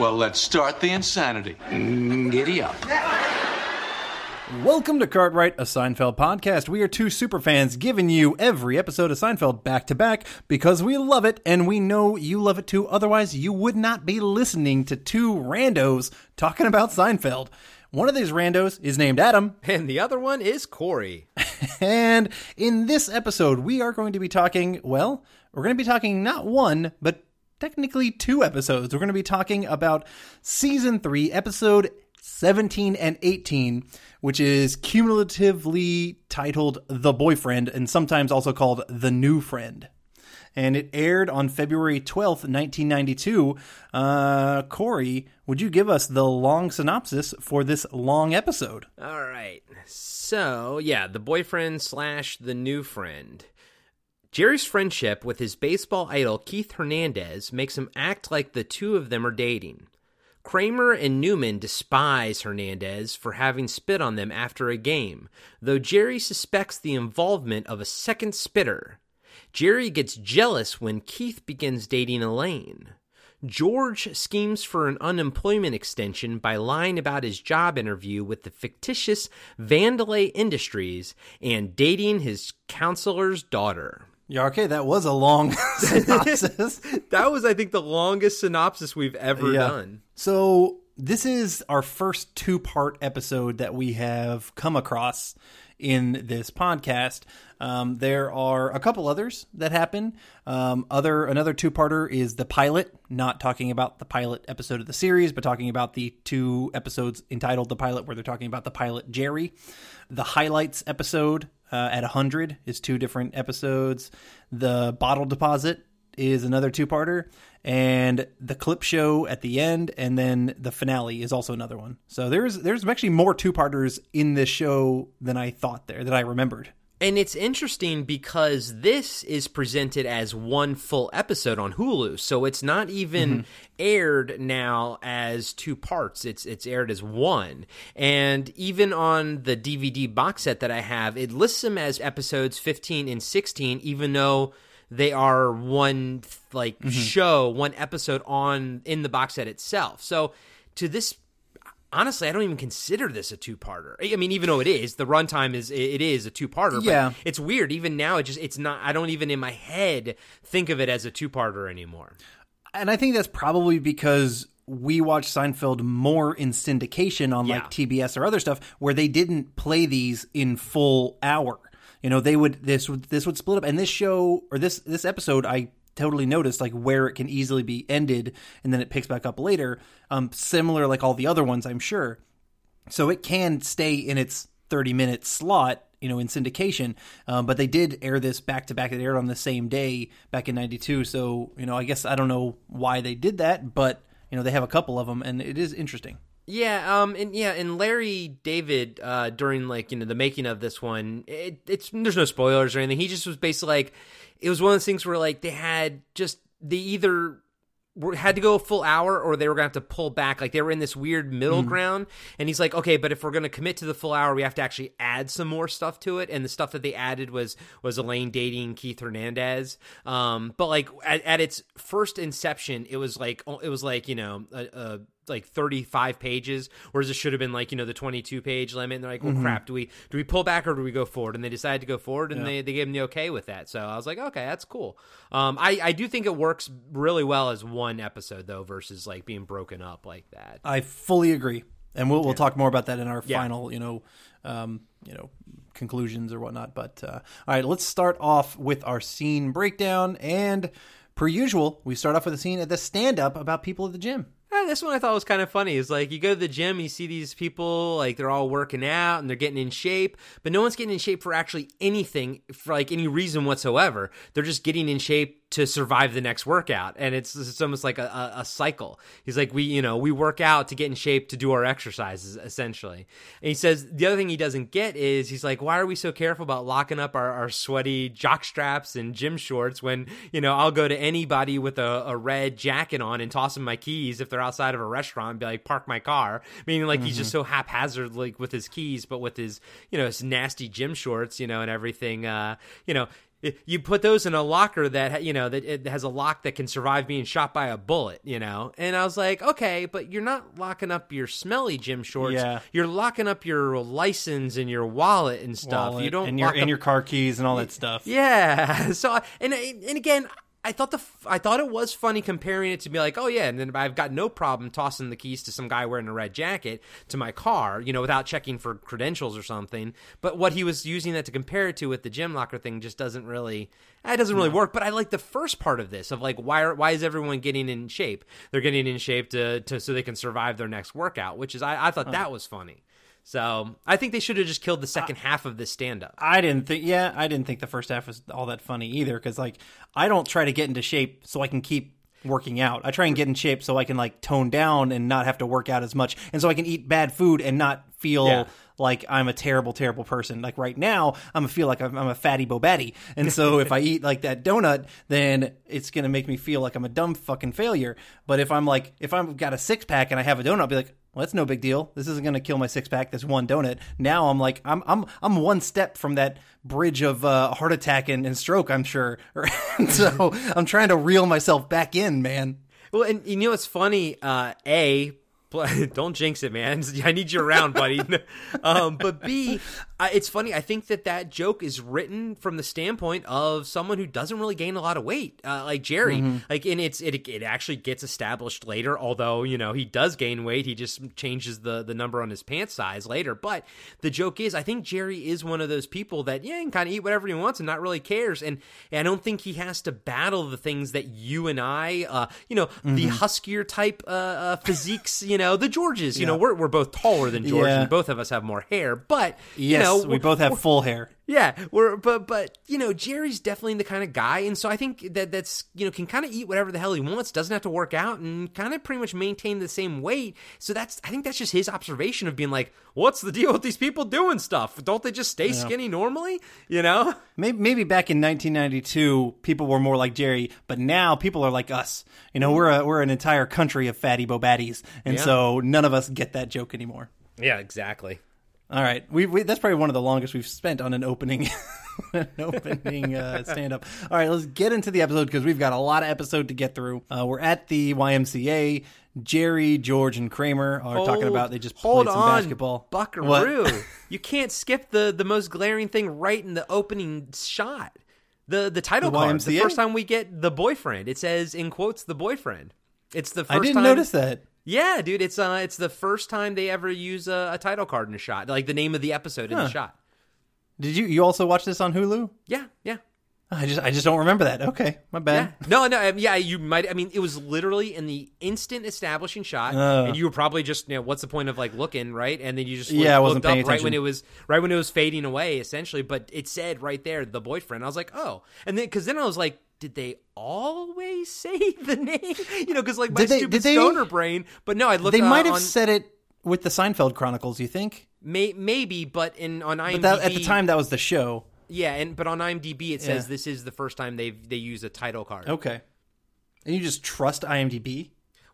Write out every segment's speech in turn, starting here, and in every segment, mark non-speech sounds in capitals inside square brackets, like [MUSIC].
Well, let's start the insanity. Mm, giddy up. Welcome to Cartwright, a Seinfeld podcast. We are two superfans giving you every episode of Seinfeld back to back because we love it and we know you love it too. Otherwise, you would not be listening to two randos talking about Seinfeld. One of these randos is named Adam, And the other one is Corey. [LAUGHS] and in this episode, we are going to be talking, well, we're going to be talking not one, but technically two episodes. We're going to be talking about season three, episode 17 and 18, which is cumulatively titled The Boyfriend and sometimes also called The New Friend. And it aired on February 12th, 1992. Uh, Corey, would you give us the long synopsis for this long episode? All right. So, yeah, the boyfriend slash the new friend. Jerry's friendship with his baseball idol Keith Hernandez makes him act like the two of them are dating. Kramer and Newman despise Hernandez for having spit on them after a game, though Jerry suspects the involvement of a second spitter. Jerry gets jealous when Keith begins dating Elaine. George schemes for an unemployment extension by lying about his job interview with the fictitious Vandelay Industries and dating his counselor's daughter. Yeah, okay, that was a long [LAUGHS] synopsis. [LAUGHS] That was, I think, the longest synopsis we've ever Yeah. done. So this is our first two-part episode that we have come across in this podcast. Um, there are a couple others that happen. Um, other another two-parter is the pilot, not talking about the pilot episode of the series, but talking about the two episodes entitled "The Pilot," where they're talking about the pilot Jerry. The highlights episode uh, at 100 is two different episodes. The bottle deposit is another two-parter and the clip show at the end and then the finale is also another one. So there's there's actually more two-parters in this show than I thought there that I remembered. And it's interesting because this is presented as one full episode on Hulu. So it's not even mm-hmm. aired now as two parts. It's it's aired as one. And even on the DVD box set that I have, it lists them as episodes 15 and 16 even though they are one like mm-hmm. show, one episode on in the box set itself. So to this honestly, I don't even consider this a two-parter. I mean, even though it is, the runtime is it is a two-parter. Yeah. but it's weird. Even now, it just it's not. I don't even in my head think of it as a two-parter anymore. And I think that's probably because we watch Seinfeld more in syndication on like TBS or other stuff where they didn't play these in full hour. You know, they would this would this would split up and this show or this this episode I totally noticed like where it can easily be ended and then it picks back up later. Um similar like all the other ones I'm sure. So it can stay in its 30 minute slot, you know, in syndication. Um, but they did air this back to back. It aired on the same day back in 92. So, you know, I guess I don't know why they did that, but, you know, they have a couple of them and it is interesting. Yeah, um, and yeah, and Larry David, uh, during like you know the making of this one, it, it's there's no spoilers or anything. He just was basically like, it was one of those things where like they had just they either were, had to go a full hour or they were gonna have to pull back. Like they were in this weird middle ground, and he's like, okay, but if we're gonna commit to the full hour, we have to actually add some more stuff to it. And the stuff that they added was was Elaine dating Keith Hernandez. Um, but like at, at its first inception, it was like it was like you know a. a like 35 pages whereas it should have been like you know the 22 page limit and they're like well crap do we do we pull back or do we go forward and they decided to go forward and they, they gave them the okay with that so i was like okay that's cool um i i do think it works really well as one episode though versus like being broken up like that I fully agree. And we'll, we'll talk more about that in our Yeah. final, you know, um, you know, conclusions or whatnot. But uh, all right, let's start off with our scene breakdown. And per usual, we start off with a scene at the stand up about people at the gym. Eh, this one I thought was kind of funny. Is like you go to the gym, you see these people like they're all working out and they're getting in shape, but no one's getting in shape for actually anything for like any reason whatsoever. They're just getting in shape to survive the next workout. And it's it's almost like a, a, cycle. He's like we you know we work out to get in shape to do our exercises essentially. And he says the other thing he doesn't get is he's like why are we so careful about locking up our, our sweaty jock straps and gym shorts when you know i'll go to anybody with a, a red jacket on and toss them my keys if they're outside of a restaurant and be like park my car. Meaning like he's just so haphazard like with his keys but with his you know his nasty gym shorts you know and everything uh you know you put those in a locker that you know that it has a lock that can survive being shot by a bullet you know and i was like okay but you're not locking up your smelly gym shorts Yeah. you're locking up your license and your wallet and stuff you don't and your and up- your car keys and all that stuff. yeah. [LAUGHS] So and and again, I thought the I thought it was funny comparing it to be like, oh yeah, and then I've got no problem tossing the keys to some guy wearing a red jacket to my car, you know, without checking for credentials or something. But what he was using that to compare it to with the gym locker thing just doesn't really eh, it doesn't really work. But I like the first part of this of like why are, why is everyone getting in shape? They're getting in shape to, to so they can survive their next workout, which is I, I thought that was funny. So I think they should have just killed the second half of this stand up. I didn't think. Yeah, I didn't think the first half was all that funny either. Because like, I don't try to get into shape so I can keep working out. I try and get in shape so I can like tone down and not have to work out as much, and so I can eat bad food and not feel Yeah. like I'm a terrible, terrible person. Like right now, I'm gonna feel like I'm, I'm a fatty bobatty, and so [LAUGHS] if I eat like that donut, then it's gonna make me feel like I'm a dumb fucking failure. But if I'm like, if I've got a six pack and I have a donut, I'll be like. Well, that's no big deal. This isn't going to kill my six pack. This one donut. Now I'm like, I'm I'm I'm one step from that bridge of uh, heart attack and, and stroke. I'm sure. [LAUGHS] So [LAUGHS] I'm trying to reel myself back in, man. Well, and you know what's funny? Uh, a, [LAUGHS] don't jinx it, man. I need you around, buddy. um, but B, I, it's funny. I think that that joke is written from the standpoint of someone who doesn't really gain a lot of weight, uh, like Jerry. Like, and it's it it actually gets established later. Although you know he does gain weight, he just changes the the number on his pants size later. But the joke is, I think Jerry is one of those people that yeah, can kind of eat whatever he wants and not really cares. And, and I don't think he has to battle the things that you and I, uh, you know, the huskier type uh, uh, physiques. You know, the Georges. You know, we're we're both taller than George, Yeah. and both of us have more hair. But you Yes, know, we both have full hair. yeah, we're but but you know Jerry's definitely the kind of guy, and so I think that that's you know can kind of eat whatever the hell he wants, doesn't have to work out, and kind of pretty much maintain the same weight. So that's I think that's just his observation of being like, what's the deal with these people doing stuff? Don't they just stay skinny normally? You know? Maybe, maybe back in 1992, people were more like Jerry, but now people are like us. You know, we're a, we're an entire country of fatty bobatties, and Yeah. so none of us get that joke anymore. Yeah, exactly. All right, we, we that's probably one of the longest we've spent on an opening, [LAUGHS] an opening uh, stand up. All right, let's get into the episode because we've got a lot of episode to get through. Uh, we're at the YMCA. Jerry, George, and Kramer are talking about they just hold played some on, basketball. Buckaroo. [LAUGHS] You can't skip the the most glaring thing right in the opening shot. The the title The card. The first time we get the boyfriend. It says in quotes the boyfriend. It's the first I didn't time, notice that. Yeah, dude, it's uh it's the first time they ever use a, a title card in a shot. Like the name of the episode in the shot. Did you you also watch this on Hulu? Yeah, yeah. I just I just don't remember that. Okay, my Yeah. bad. No, no, um, yeah, you might. I mean, it was literally in the instant establishing shot, Oh. and you were probably just, you know, what's the point of like looking, right? And then you just Yeah, I looked wasn't up paying right when attention. it was right when it was fading away, essentially. But it said right there, the boyfriend. I was like, oh, and then because then I was like, did they always [LAUGHS] say the name? You know, because like my Did they- stupid they- stoner brain. But no, I looked. They uh, might have on, said it with the Seinfeld Chronicles. You think? may, maybe, but in on IMDb, But that, at the time, that was the show. yeah, and but on IMDb it says Yeah. this is the first time they they use a title card. Okay, and you just trust IMDb?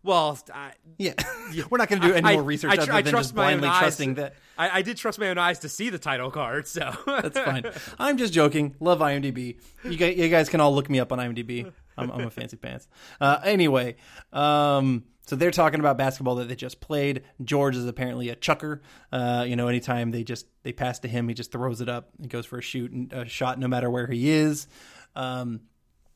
Well, I, Yeah, [LAUGHS] we're not going to do any I- more research I, tr- other I than trust just blindly eyes. trusting that. I, I did trust my own eyes to see the title card, so [LAUGHS] That's fine. [LAUGHS] I'm just joking. Love IMDb. You guys, you guys can all look me up on IMDb. I'm, I'm a fancy pants. Uh, anyway, um, so they're talking about basketball that they just played. George is apparently a chucker. Uh, you know, anytime they just they pass to him, he just throws it up. He goes for a shoot and a shot, no matter where he is. Um,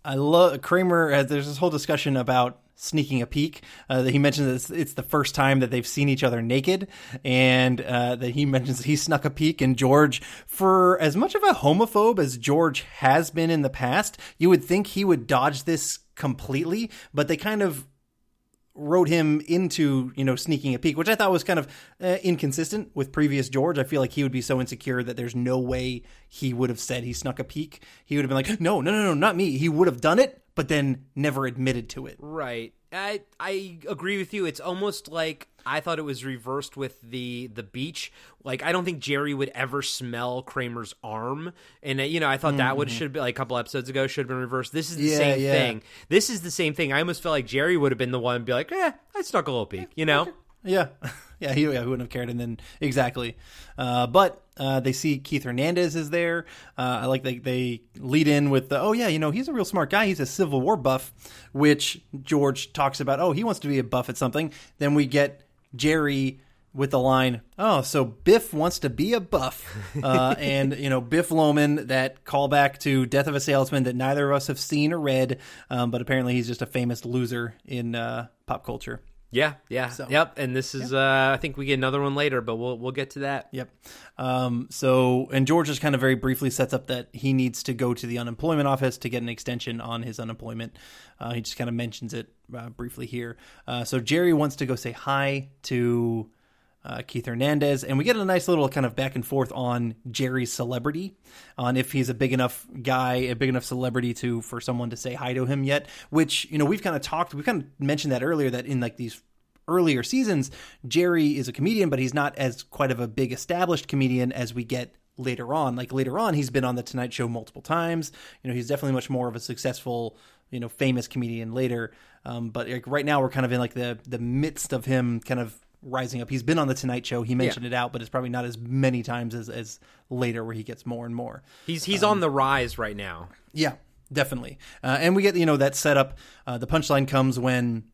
I love Kramer. There's this whole discussion about sneaking a peek. Uh, he mentions that it's, it's the first time that they've seen each other naked, and uh, that he [LAUGHS] mentions he snuck a peek. And George, for as much of a homophobe as George has been in the past, you would think he would dodge this completely, but they kind of wrote him into you know sneaking a peek, which I thought was kind of uh, inconsistent with previous George. I feel like he would be so insecure that there's no way he would have said he snuck a peek. He would have been like, no, no, no, no, not me. He would have done it, but then never admitted to it. Right. I I agree with you. It's almost like I thought it was reversed with the the beach. Like I don't think Jerry would ever smell Kramer's arm, and uh, you know I thought that would should be like a couple episodes ago should have been reversed. This is the Yeah, same yeah. thing. This is the same thing. I almost felt like Jerry would have been the one to be like, eh, I snuck a little peek, you know. Yeah, [LAUGHS] yeah, he, yeah, he wouldn't have cared. And then exactly, uh, but uh, they see Keith Hernandez is there. Uh, I like they they lead in with the oh yeah, you know he's a real smart guy. He's a Civil War buff, which George talks about. Oh, he wants to be a buff at something. Then we get Jerry with the line, "Oh, so Biff wants to be a buff," [LAUGHS] uh, and you know Biff Loman, that callback to Death of a Salesman that neither of us have seen or read, um, but apparently he's just a famous loser in uh, pop culture. Yeah, yeah, yep. And this is uh I think we get another one later, but we'll we'll get to that. Yep. Um, so, and George just kind of very briefly sets up that he needs to go to the unemployment office to get an extension on his unemployment. Uh, he just kind of mentions it uh, briefly here. Uh, so, Jerry wants to go say hi to uh, Keith Hernandez, and we get a nice little kind of back and forth on Jerry's celebrity, on if he's a big enough guy, a big enough celebrity to for someone to say hi to him yet. Which you know we've kind of talked, we kind of mentioned that earlier that in like these earlier seasons, Jerry is a comedian, but he's not as quite of a big established comedian as we get later on. Like later on, he's been on the Tonight Show multiple times. You know, he's definitely much more of a successful, you know, famous comedian later. Um, but like right now, we're kind of in like the the midst of him kind of rising up. He's been on the Tonight Show. He mentioned it out, but it's probably not as many times as as later where he gets more and more. He's he's on the rise right now. Yeah, definitely. Uh, and we get you know that setup. Uh, the punchline comes when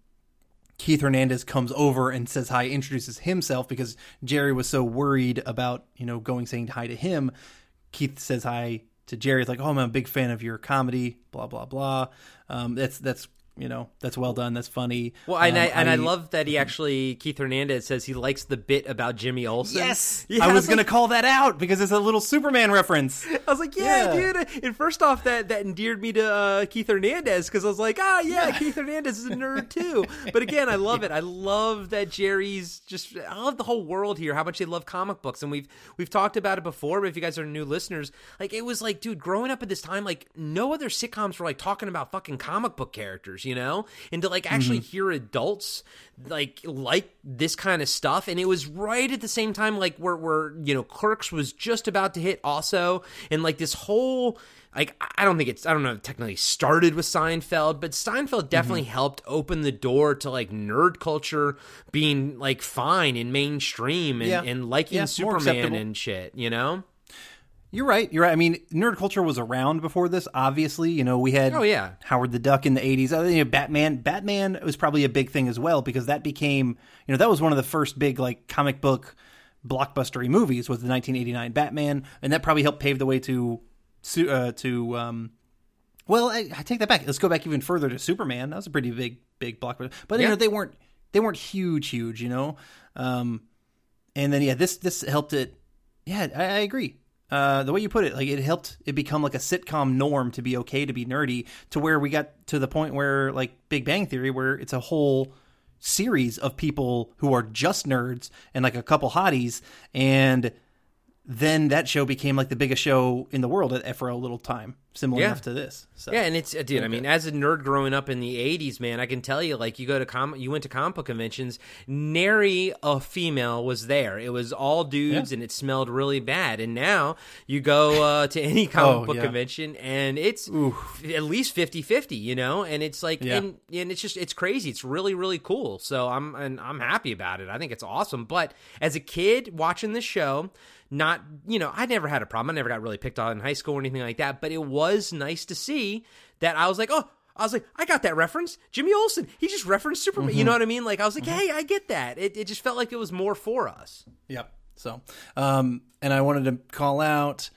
Keith Hernandez comes over and says hi, introduces himself because Jerry was so worried about you know going saying hi to him. Keith says hi to Jerry. It's like, oh, I'm a big fan of your comedy. Blah blah blah. Um, that's that's you know that's well done. That's funny. Well, and Um, I and I, love that he actually Keith Hernandez says he likes the bit about Jimmy Olsen. Yes, Yeah, I was gonna like- call that out because it's a little Superman reference. [LAUGHS] I was like, yeah, Yeah. dude. And first off, that that endeared me to uh, Keith Hernandez because I was like, ah, yeah, Keith Hernandez is a nerd [LAUGHS] too. But again, I love it. I love that Jerry's just. I love the whole world here. How much they love comic books, and we've we've talked about it before. But if you guys are new listeners, like it was like, dude, growing up at this time, like no other sitcoms were like talking about fucking comic book characters, you know, and to like actually mm-hmm. hear adults like like this kind of stuff and it was right at the same time like where where you know clerks was just about to hit also and like this whole like i don't think it's i don't know if it technically started with seinfeld but seinfeld definitely mm-hmm. helped open the door to like nerd culture being like fine and mainstream and, Yeah. and liking Yeah, superman and shit you know You're right. You're right. I mean, nerd culture was around before this. Obviously, you know, we had Oh, yeah. Howard the Duck in the '80s. I think Batman. Batman was probably a big thing as well because that became, you know, that was one of the first big like comic book blockbustery movies was the 1989 Batman, and that probably helped pave the way to uh, to. Um, well, I, I take that back. Let's go back even further to Superman. That was a pretty big, big blockbuster. But you Yeah. know, they weren't they weren't huge, huge. You know, um, and then yeah, this this helped it. Yeah, I, I agree. Uh, the way you put it, like it helped it become like a sitcom norm to be okay to be nerdy, to where we got to the point where like Big Bang Theory, where it's a whole series of people who are just nerds and like a couple hotties, and then that show became like the biggest show in the world at, for a little time, similar Yeah. enough to this. So Yeah, and it's uh, dude. I mean, as a nerd growing up in the '80s, man, I can tell you, like, you go to com, you went to comic book conventions, nary a female was there. It was all dudes, and it smelled really bad. And now you go uh, to any [LAUGHS] comic Oh, book yeah. convention, and it's f- at least 50-50, you know. And it's like, Yeah. and and it's just it's crazy. It's really really cool. So I'm and I'm happy about it. I think it's awesome. But as a kid watching this show. Not, you know, I never had a problem. I never got really picked on in high school or anything like that. But it was nice to see that I was like, oh, I was like, I got that reference. Jimmy Olsen, he just referenced Superman. Mm-hmm. You know what I mean? Like, I was like, hey, I get that. It, it just felt like it was more for us. Yep. So, um, and I wanted to call out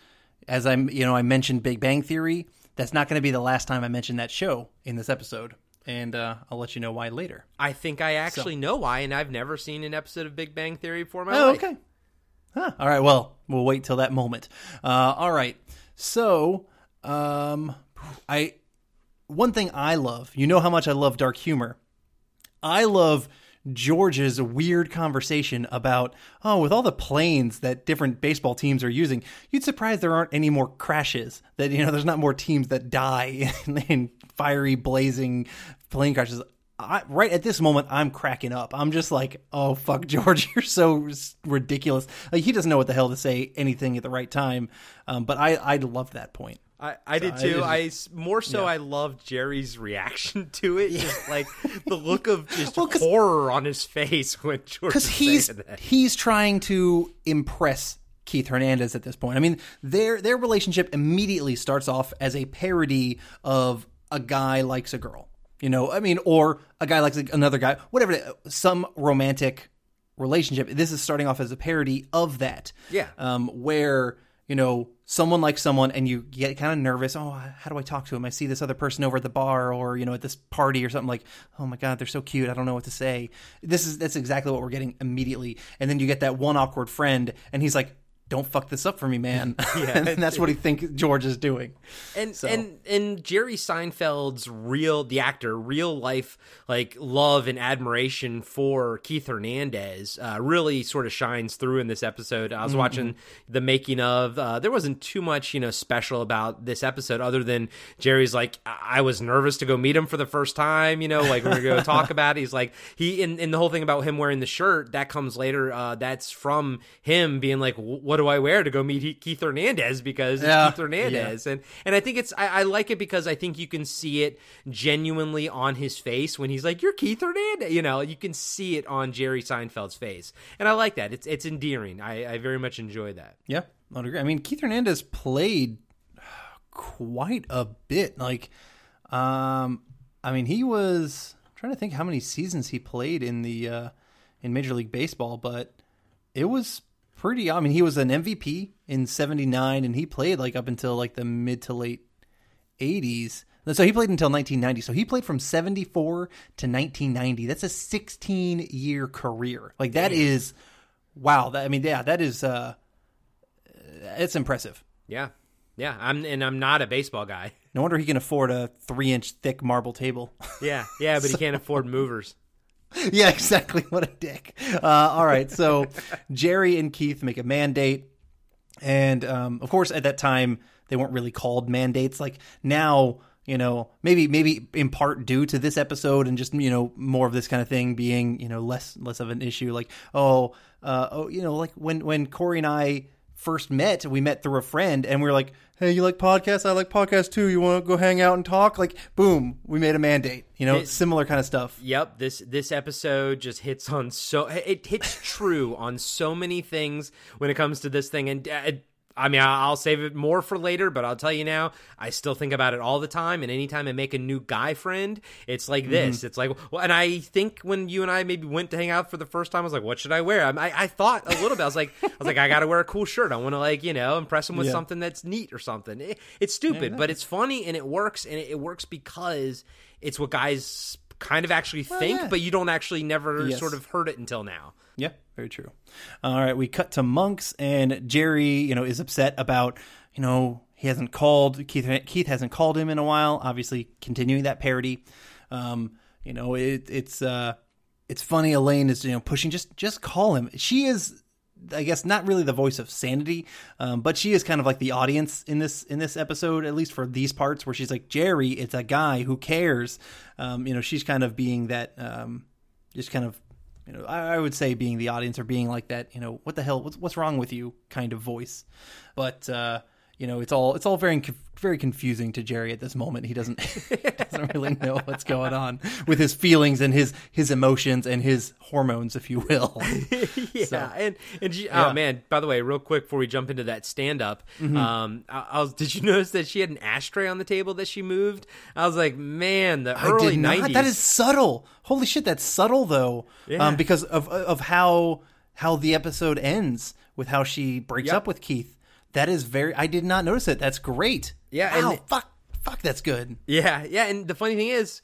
as I'm, you know, I mentioned Big Bang Theory. That's not going to be the last time I mention that show in this episode, and uh, I'll let you know why later. I think I actually know why, and I've never seen an episode of Big Bang Theory before in my Oh, life. okay. Huh. All right. Well, we'll wait till that moment. Uh, all right. So, um, I one thing I love. You know how much I love dark humor. I love George's weird conversation about, oh, with all the planes that different baseball teams are using, you'd surprise there aren't any more crashes. That you know, there's not more teams that die [LAUGHS] in, in fiery, blazing plane crashes. I, right at this moment, I'm cracking up. I'm just like, oh fuck, [LAUGHS] George, you're so ridiculous. Like he doesn't know what the hell to say anything at the right time. Um, but I, I love that point. I, I did too. I, I more so yeah. I loved Jerry's reaction [LAUGHS] to it, just like the look of [LAUGHS] just Well, horror on his face when George because he's that. he's trying to impress Keith Hernandez at this point. I mean, their their relationship immediately starts off as a parody of a guy likes a girl, you know. I mean, or a guy likes another guy, whatever. Some romantic relationship. This is starting off as a parody of that. Yeah. Um, where you know someone likes someone and you get kind of nervous. Oh, how do I talk to him? I see this other person over at the bar or you know at this party or something like. Oh my god, they're so cute. I don't know what to say. This is that's exactly what we're getting immediately. And then you get that one awkward friend, and he's like. Don't fuck this up for me, man. [LAUGHS] [LAUGHS] and that's what he thinks George is doing. and So- and and Jerry Seinfeld's real the actor real life like love and admiration for Keith Hernandez uh, really sort of shines through in this episode. I was Mm-hmm. watching the making of. Uh, there wasn't too much you know special about this episode other than Jerry's like I I was nervous to go meet him for the first time. You know, like we're gonna go talk [LAUGHS] about it. He's like he in in the whole thing about him wearing the shirt that comes later. Uh, that's from him being like, what do I wear to go meet Keith Hernandez because it's Yeah, Keith Hernandez and and I think it's I, I like it because I think you can see it genuinely on his face when he's like, "You're Keith Hernandez," you know, you can see it on Jerry Seinfeld's face, and I like that. It's it's endearing. I, I very much enjoy that. Yeah, I'd agree. I mean, Keith Hernandez played [SIGHS] quite a bit. Like, um, I mean, he was I'm trying to think how many seasons he played in the uh, in Major League Baseball, but it was pretty. I mean, he was an MVP in '79, and he played like up until like the mid to late '80s. So he played until 1990. So he played from 74 to 1990. That's a 16 year career. Like that is wow. That, I mean, yeah, that is uh, it's impressive. Yeah, yeah. I'm and I'm not a baseball guy. No wonder he can afford a three inch thick marble table. Yeah, yeah, but he [LAUGHS] can't afford movers. [LAUGHS] yeah, exactly. What a dick. Uh, all right. So Jerry and Keith make a mandate. And um, of course, at that time, they weren't really called mandates. Like now, you know, maybe maybe in part due to this episode and just you know more of this kind of thing being you know less less of an issue. Like oh, uh, oh, you know, like when when Corey and I first met, we met through a friend, and we were like, hey, you like podcasts? I like podcasts too. You want to go hang out and talk? Like, boom, we made a mandate. You know, It- similar kind of stuff. Yep this this episode just hits on so it hits true on so many things when it comes to this thing, and uh, I mean I'll save it more for later, but I'll tell you now, I still think about it all the time, and anytime I make a new guy friend, it's like mm-hmm. this. It's like, well, and I think when you and I maybe went to hang out for the first time, I was like, what should I wear? I, I, thought a little bit. I was like, I was like, I got to wear a cool shirt. I want to like you know impress him with Yeah. something that's neat or something. It- it's stupid, but it's funny and it works, and it, it works because it's what guys kind of actually think, yeah. but you don't actually never Yes. sort of heard it until now. Yeah, very true. All right, we cut to Monks, and Jerry, you know, is upset about, you know, he hasn't called Keith. Keith hasn't called him in a while. Obviously, continuing that parody. Um, you know, it, it's uh, it's funny. Elaine is you know pushing just just call him. She is. I guess not really the voice of sanity, um, but she is kind of like the audience in this in this episode, at least for these parts, where she's like Jerry. It's a guy who cares. Um, you know, she's kind of being that, um, just kind of you know, I, I would say being the audience or being like that, you know, what the hell, what's, what's wrong with you kind of voice. But, uh, you know, it's all, it's all very, very confusing to Jerry at this moment. He doesn't, [LAUGHS] doesn't really know what's going on with his feelings and his, his emotions and his hormones, if you will. [LAUGHS] yeah, So- and and she, Yeah. Mm-hmm. oh man, by the way, real quick before we jump into that stand up, um, I, I was did you [LAUGHS] notice that she had an ashtray on the table that she moved? I was like, man, the I early nineties. That is subtle. Holy shit, that's subtle though. Yeah. Um, because of of how how the episode ends with how she breaks Yep. up with Keith. That is very. I did not notice it. That's great. Yeah, Wow, and- fuck, fuck. That's good. Yeah, yeah, and the funny thing is,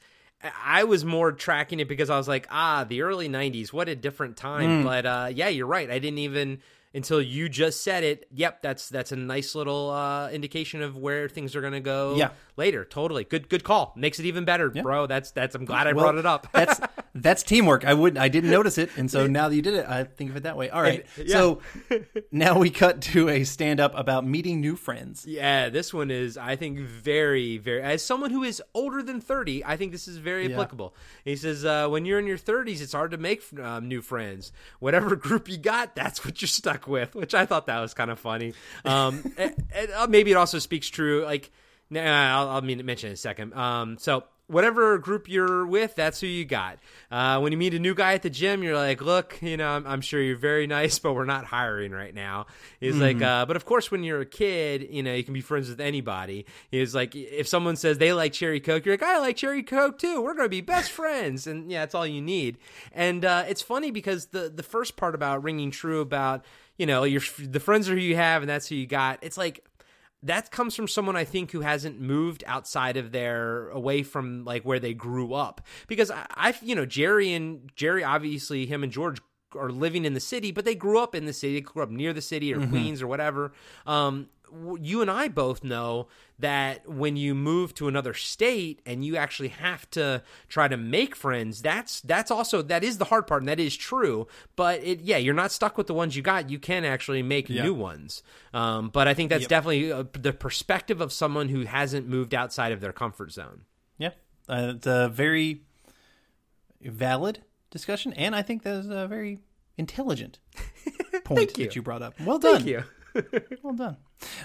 I was more tracking it because I was like, ah, the early '90s, what a different Mm. time. But uh, yeah, you're right. I didn't even until you just said it. Yep, that's that's a nice little uh, indication of where things are going to go. Yeah. later. Totally good. Good call. Makes it even better, bro. That's that's. I'm glad I Well, brought it up. that's [LAUGHS] That's teamwork. I would I didn't notice it, and so now that you did it, I think of it that way. All right. So [LAUGHS] now we cut to a stand up about meeting new friends. Yeah, this one is, I think, very, very. As someone who is older than thirty, I think this is very Yeah. applicable. He says, uh, "When you're in your thirties, it's hard to make um, new friends. Whatever [LAUGHS] group you got, that's what you're stuck with." Which I thought that was kind of funny. Um, [LAUGHS] and, and, uh, maybe it also speaks true. Like, nah, I'll, I'll mean, mention it in a second. Um, so. Whatever group you're with, that's who you got. Uh, when you meet a new guy at the gym, you're like, "Look, you know, I'm, I'm sure you're very [LAUGHS] nice, but we're not hiring right now." He's like, uh, "But of course, when you're a kid, you know, you can be friends with anybody." He's like, "If someone says they like cherry coke, you're like, I like cherry coke too. We're gonna be best friends." And yeah, that's all you need. And uh, it's funny because the the first part about ringing true about you know your the friends are who you have and that's who you got. It's like that comes from someone I think who hasn't moved outside of their away from like where they grew up. Because I, I you know, Jerry and Jerry, obviously, him and George are living in the city, but they grew up in the city. They grew up near the city or Queens or whatever. Um, you and I both know that when you move to another state and you actually have to try to make friends, that's that's also that is the hard part, and that is true. But it, yeah, you're not stuck with the ones you got. You can actually make new ones. Um, but I think that's definitely uh, the perspective of someone who hasn't moved outside of their comfort zone. Yeah, uh, it's a very valid discussion, and I think that's a very intelligent [LAUGHS] point you. that you brought up. Well done. Thank you. [LAUGHS] Well done.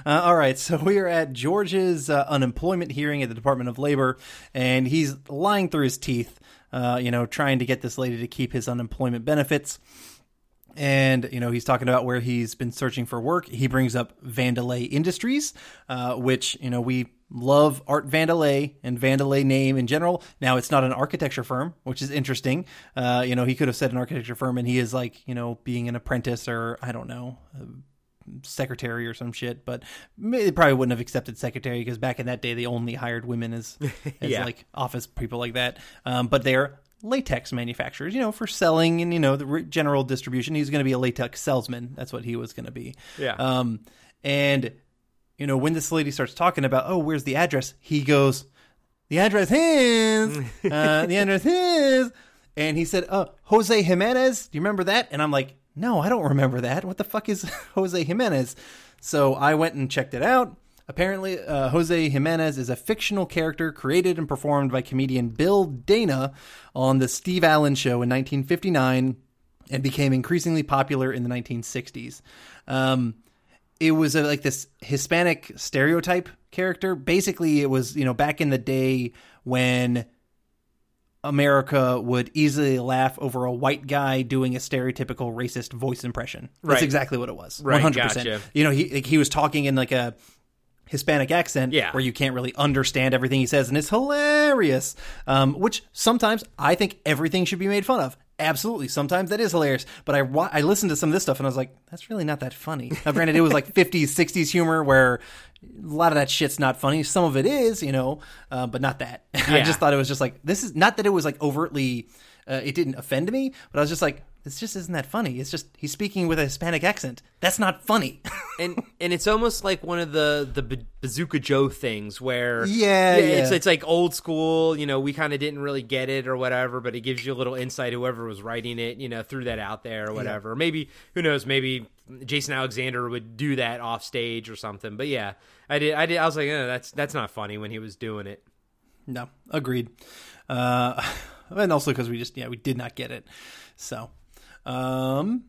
Uh, all right, so [LAUGHS] we are at George's uh, unemployment hearing at the Department of Labor, and he's lying through his teeth, uh, you know, trying to get this lady to keep his unemployment benefits. And you know he's talking about where he's been searching for work. He brings up Vandelay Industries, uh, which you know we love Art Vandelay and Vandelay name in general. Now it's not an architecture firm, which is interesting. Uh, you know he could have said an architecture firm, and he is like you know being an apprentice or I don't know secretary or some shit, but they probably wouldn't have accepted secretary because back in that day they only hired women as, as [LAUGHS] Yeah. like office people like that. Um, but they're latex manufacturers, you know, for selling and you know the general distribution. He's going to be a latex salesman. That's what he was going to be. Yeah. Um, and you know when this lady starts talking about, oh, where's the address? He goes, the address is, [LAUGHS] uh, the address is, and he said, uh, Jose Jimenez. Do you remember that? And I'm like, no, I don't remember that. What the fuck is [LAUGHS] Jose Jimenez? So I went and checked it out. Apparently, uh, Jose Jimenez is a fictional character created and performed by comedian Bill Dana on the Steve Allen Show in 1959 and became increasingly popular in the 1960s. Um, it was a, like this Hispanic stereotype character. Basically, it was you know back in the day when America would easily laugh over a white guy doing a stereotypical racist voice impression. That's Right. exactly what it was. Right, 100%. gotcha. You know, he like, he was talking in like a Hispanic accent Yeah. where you can't really understand everything he says and it's hilarious. Um, which sometimes I think everything should be made fun of. Absolutely. Sometimes that is hilarious. But I, wa- I listened to some of this stuff and I was like, that's really not that funny. Now, granted, it was like 50s, 60s humor where a lot of that shit's not funny. Some of it is, you know, uh, but not that. [LAUGHS] I Yeah. just thought it was just like, this is not that it was like overtly, uh, it didn't offend me, but I was just like, this just isn't that funny. It's just, he's speaking with a Hispanic accent. That's not funny. [LAUGHS] and and it's almost like one of the the Ba- Bazooka Joe things where Yeah, it's yeah. it's like old school. You know, we kind of didn't really get it or whatever, but it gives you a little insight. Whoever was writing it, you know, threw that out there or whatever. Maybe who knows? Maybe Jason Alexander would do that off stage or something. But yeah, I did. I did. I was like, eh, that's that's not funny when he was doing it. No, agreed. Uh, [LAUGHS] and also because we just yeah we did not get it. So, um,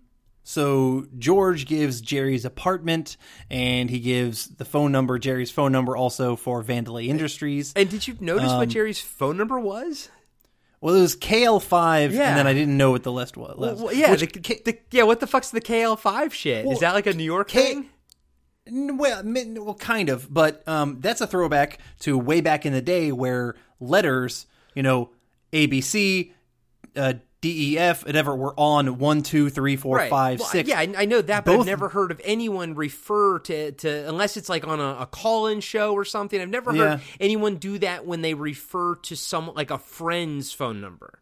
so George gives Jerry's apartment, and he gives the phone number, Jerry's phone number, also for Vandelay Industries. And did you notice Um, what Jerry's phone number was? Well, it was KL five, Yeah. and then I didn't know what the list was. Well, yeah, Which- the, the, yeah. What the fuck's the KL five shit? Well, Is that like a New York K- thing? Well, well, kind of, but um, that's a throwback to way back in the day where letters, you know, ABC, uh, DEF, whatever, were on one, two, three, four, five, Well, six. Yeah, I, I know that, but Both- I've never heard of anyone refer to, to unless it's like on a, a call-in show or something. I've never heard Yeah. anyone do that when they refer to some like a friend's phone number.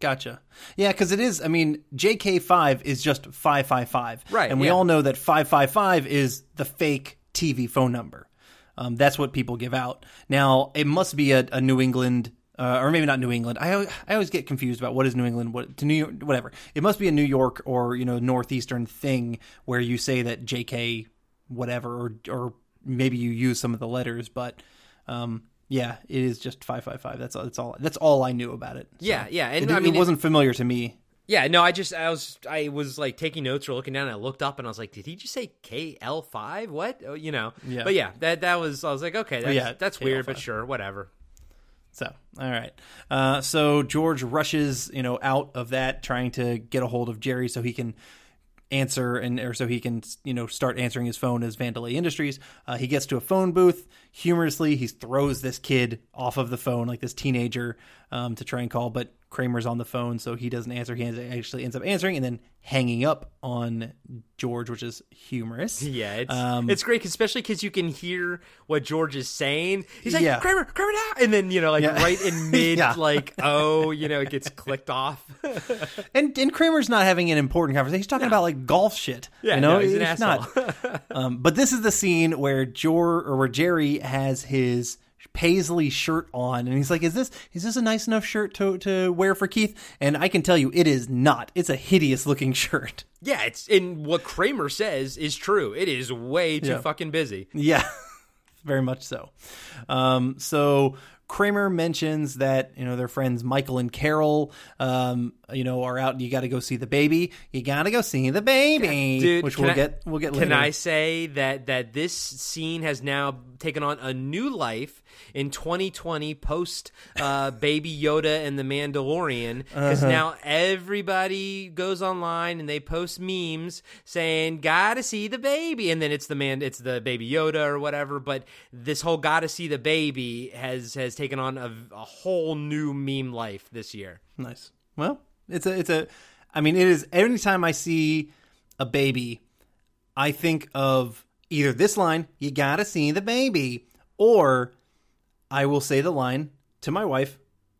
Gotcha. Yeah, because it is. I mean, JK5 is just 555. Right, And we yeah. all know that 555 is the fake TV phone number. Um, that's what people give out. Now, it must be a, a New England uh, or maybe not New England. I I always get confused about what is New England, what to New York, whatever. It must be a New York or you know northeastern thing where you say that J.K. whatever, or or maybe you use some of the letters, but um, yeah, it is just five five five. That's all. That's all. That's all I knew about it. So Yeah, yeah, and it, I mean, it wasn't familiar to me. Yeah, no, I just I was I was like taking notes or looking down and I looked up and I was like, did he just say KL five? What? Oh, you know. Yeah. But yeah, that that was I was like, okay, that's, yeah, that's weird, but sure, whatever. So, all right. Uh, so George rushes, you know, out of that, trying to get a hold of Jerry so he can answer and or so he can, you know, start answering his phone as Vandelay Industries. Uh, he gets to a phone booth. Humorously, he throws this kid off of the phone, like this teenager, um, to try and call, but Kramer's on the phone, so he doesn't answer. He actually ends up answering and then hanging up on George, which is humorous. [LAUGHS] Yeah, it's Um, it's great, especially because you can hear what George is saying. He's like, Yeah. Kramer, Kramer now, and then you know, like Yeah. right in [LAUGHS] mid, Yeah. like oh, you know, it gets clicked off. [LAUGHS] And and Kramer's not having an important conversation. He's talking about like golf shit. Yeah, you know, no, he's asshole. not. um, but this is the scene where Jor or where Jerry has his paisley shirt on, and he's like, "Is this is this a nice enough shirt to to wear for Keith?" And I can tell you, it is not. It's a hideous looking [LAUGHS] shirt. yeah, it's and what Kramer says is true. It is way too Yeah. fucking busy. Yeah, [LAUGHS] very much so. Um, so Kramer mentions that you know their friends Michael and Carol, um, you know, are out. You got to go see the baby. You got to go see the baby, Dude, which we'll I- get. We'll get. Can later. I say that that this scene has now taken on a new life in 2020 post uh, [LAUGHS] Baby Yoda and the Mandalorian because Uh-huh. now everybody goes online and they post memes saying "Gotta see the baby," and then it's the man, it's the Baby Yoda or whatever. But this whole "Gotta see the baby" has has taken on a, a whole new meme life this year. Nice. Well, it's a it's a I mean it is anytime I see a baby, I think of either this line, you gotta see the baby, or I will say the line to my wife,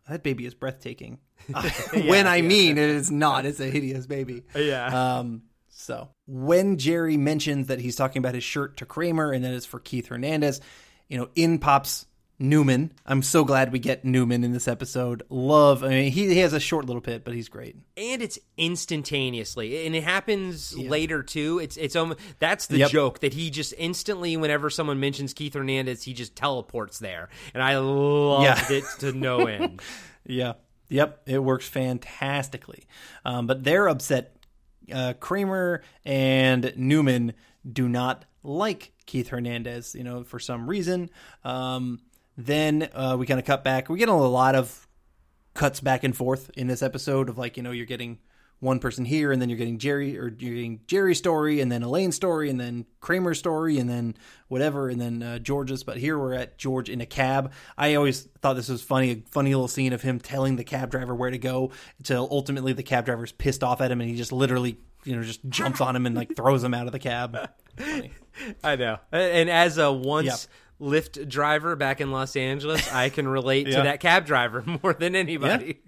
that baby is breathtaking. [LAUGHS] [LAUGHS] when I mean it is not, it's a hideous baby. Yeah. Um so when Jerry mentions that he's talking about his shirt to Kramer and that it's for Keith Hernandez, you know, in pops Newman. I'm so glad we get Newman in this episode. Love. I mean, he, he has a short little bit, but he's great. and it's instantaneously and it happens later too it's it's um that's the Yep. joke that he just instantly whenever someone mentions keith hernandez he just teleports there and i loved Yeah. it to no [LAUGHS] end Yeah. Yep. It works fantastically. Um, but they're upset. Uh, Kramer and Newman do not like Keith Hernandez, you know, for some reason. Um, then uh, we kind of cut back. We get a lot of cuts back and forth in this episode of like, you know, you're getting one person here and then you're getting Jerry or you're getting Jerry's story and then Elaine's story and then Kramer's story and then whatever and then uh, George's. But here we're at George in a cab. I always thought this was funny, a funny little scene of him telling the cab driver where to go until ultimately the cab driver's pissed off at him and he just literally, you know, just jumps on him and like throws him out of the cab. [LAUGHS] I know and as a once Yep. Lyft driver back in los angeles i can relate Yeah. to that cab driver [LAUGHS] more than anybody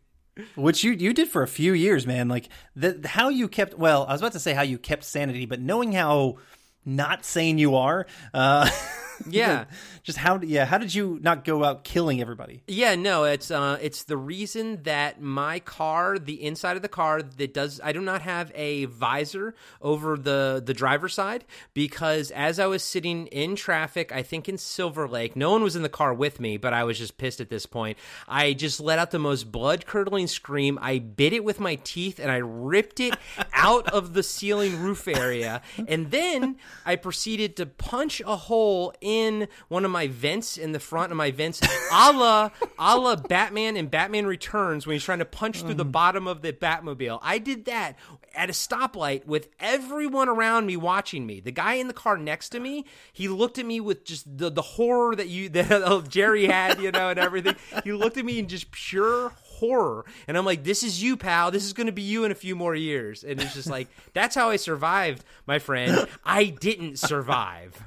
Which you you did for a few years, man. Like the how you kept. Well, I was about to say how you kept sanity, but knowing how not sane you are, uh, [LAUGHS] Yeah. Just how yeah, how did you not go out killing everybody? Yeah, no, it's uh it's the reason that my car, the inside of the car that does I do not have a visor over the the driver's side because as I was sitting in traffic, I think in Silver Lake, no one was in the car with me, but I was just pissed at this point. I just let out the most blood-curdling scream. I bit it with my teeth and I ripped it [LAUGHS] out of the ceiling roof area. And then I proceeded to punch a hole in one of my vents in the front of my vents, [LAUGHS] a la, a la Batman and Batman Returns when he's trying to punch through the mm. bottom of the Batmobile. I did that at a stoplight with everyone around me watching me. The guy in the car next to me, he looked at me with just the, the horror that you [LAUGHS] that Jerry had, you know, and everything. He looked at me in just pure horror. And I'm like, this is you, pal. This is going to be you in a few more years. And it's just like, that's how I survived, my friend. I didn't survive.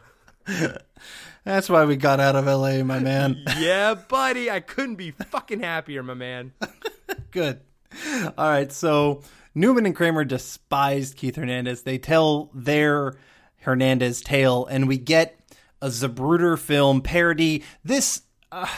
[LAUGHS] That's why we got out of L.A., my man. [LAUGHS] Yeah, buddy. I couldn't be fucking happier, my man. [LAUGHS] Good. All right, so Newman and Kramer despised Keith Hernandez. They tell their Hernandez tale, and we get a Zapruder film parody. This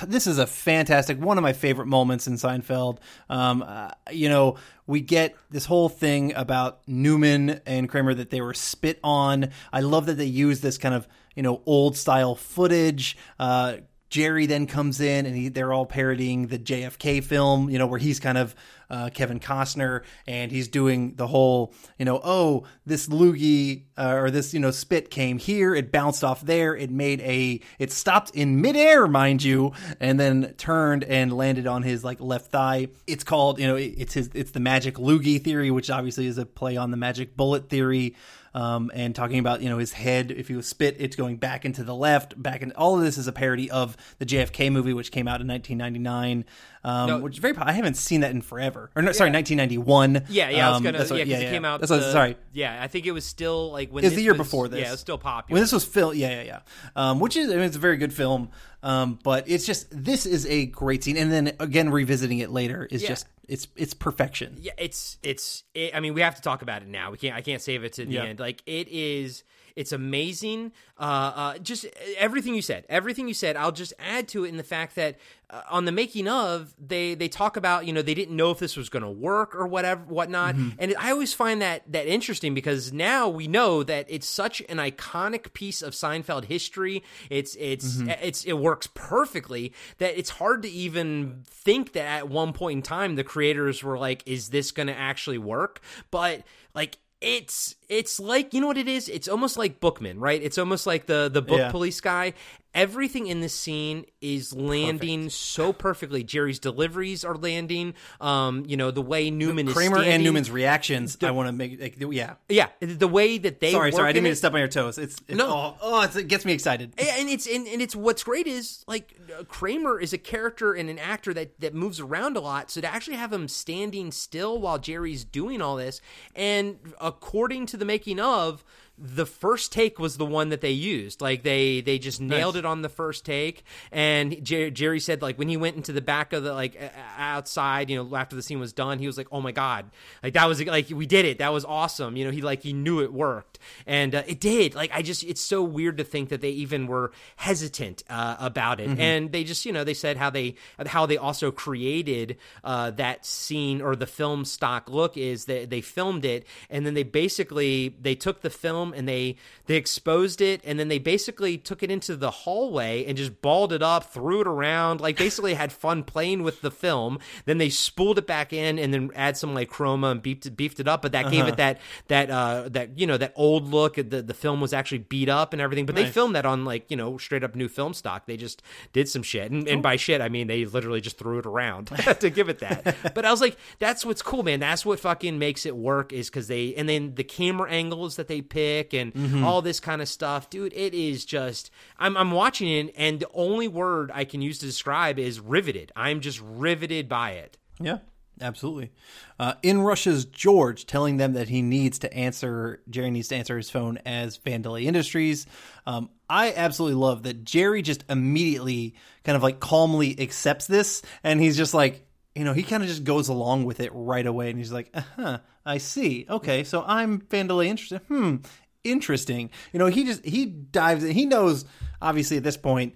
this is a fantastic one of my favorite moments in Seinfeld. Um, uh, you know, we get this whole thing about Newman and Kramer that they were spit on. I love that they use this kind of you know old style footage. Uh, Jerry then comes in and he, they're all parodying the JFK film, you know, where he's kind of uh, Kevin Costner and he's doing the whole, you know, oh, this loogie uh, or this, you know, spit came here, it bounced off there, it made a, it stopped in midair, mind you, and then turned and landed on his like left thigh. It's called, you know, it's his, it's the magic loogie theory, which obviously is a play on the magic bullet theory um, and talking about you know his head if he was spit it's going back into the left back in all of this is a parody of the JFK movie which came out in 1999 um, No. which is very I haven't seen that in forever or no sorry 1991 Yeah, yeah, I was Um, gonna. that's what- yeah, 'cause it came out. that's what, sorry Yeah, I think it was still like when it was the year before this. Yeah, it was still popular. When this was filmed, yeah, yeah, yeah. Um, which is, I mean, it's a very good film. Um, but it's just this is a great scene, and then again revisiting it later is Yeah. just it's it's perfection. yeah, it's it's. It, I mean, we have to talk about it now. We can't. I can't save it to the Yeah. end. Like it is. It's amazing. Uh, uh, just everything you said. Everything you said. I'll just add to it in the fact that uh, on the making of, they they talk about you know they didn't know if this was going to work or whatever whatnot. And I always find that that interesting because now we know that it's such an iconic piece of Seinfeld history. It's it's it's it works perfectly that it's hard to even think that at one point in time the creators were like, is this going to actually work? But like it's it's like you know what it is it's almost like bookman right it's almost like the the book Yeah. police guy everything in this scene is landing so perfectly jerry's deliveries are landing um you know the way newman is Kramer and standing- Newman's reactions. I want to make like, yeah. yeah the way that they Sorry, sorry, I didn't mean it- to step on your toes. It's, it's No. oh, oh it's, it gets me excited. and it's and, and it's what's great is like Kramer is a character and an actor that that moves around a lot. So to actually have him standing still while Jerry's doing all this, and according to the making of, the first take was the one that they used. Like they they just nailed it on the first take. And Jer- Jerry said like when he went into the back of the like outside, you know, after the scene was done, he was like, "Oh my god, like that was like we did it. That was awesome." You know, he like he knew it worked, and uh, it did. Like I just it's so weird to think that they even were hesitant uh, about it, and they just you know they said how they how they also created uh, that scene or the film stock look is that they filmed it, and then they basically they took the film and they they exposed it, and then they basically took it into the hallway and just balled it up, threw it around, like basically had fun playing with the film. Then they spooled it back in, and then add some like chroma and beefed it, beefed it up, but that gave it that that uh that you know that old look. The the film was actually beat up and everything, but they filmed that on like you know straight up new film stock. They just did some shit, and, and by shit I mean they literally just threw it around [LAUGHS] to give it that. [LAUGHS] But I was like, that's what's cool, man. That's what fucking makes it work is because they and then the camera angles that they pick and all this kind of stuff, dude. It is just I'm I'm watching it, and the only word I can use to describe is riveted. I'm just riveted by it. Yeah, absolutely. Uh, in rushes George, telling them that he needs to answer. Jerry needs to answer his phone as Vandelay Industries. Um, I absolutely love that Jerry just immediately, kind of like calmly accepts this, and he's just like, you know, he kind of just goes along with it right away, and he's like, uh huh, I see. Okay, so I'm Vandelay Industries. Hmm, interesting. You know, he just he dives in. He knows obviously at this point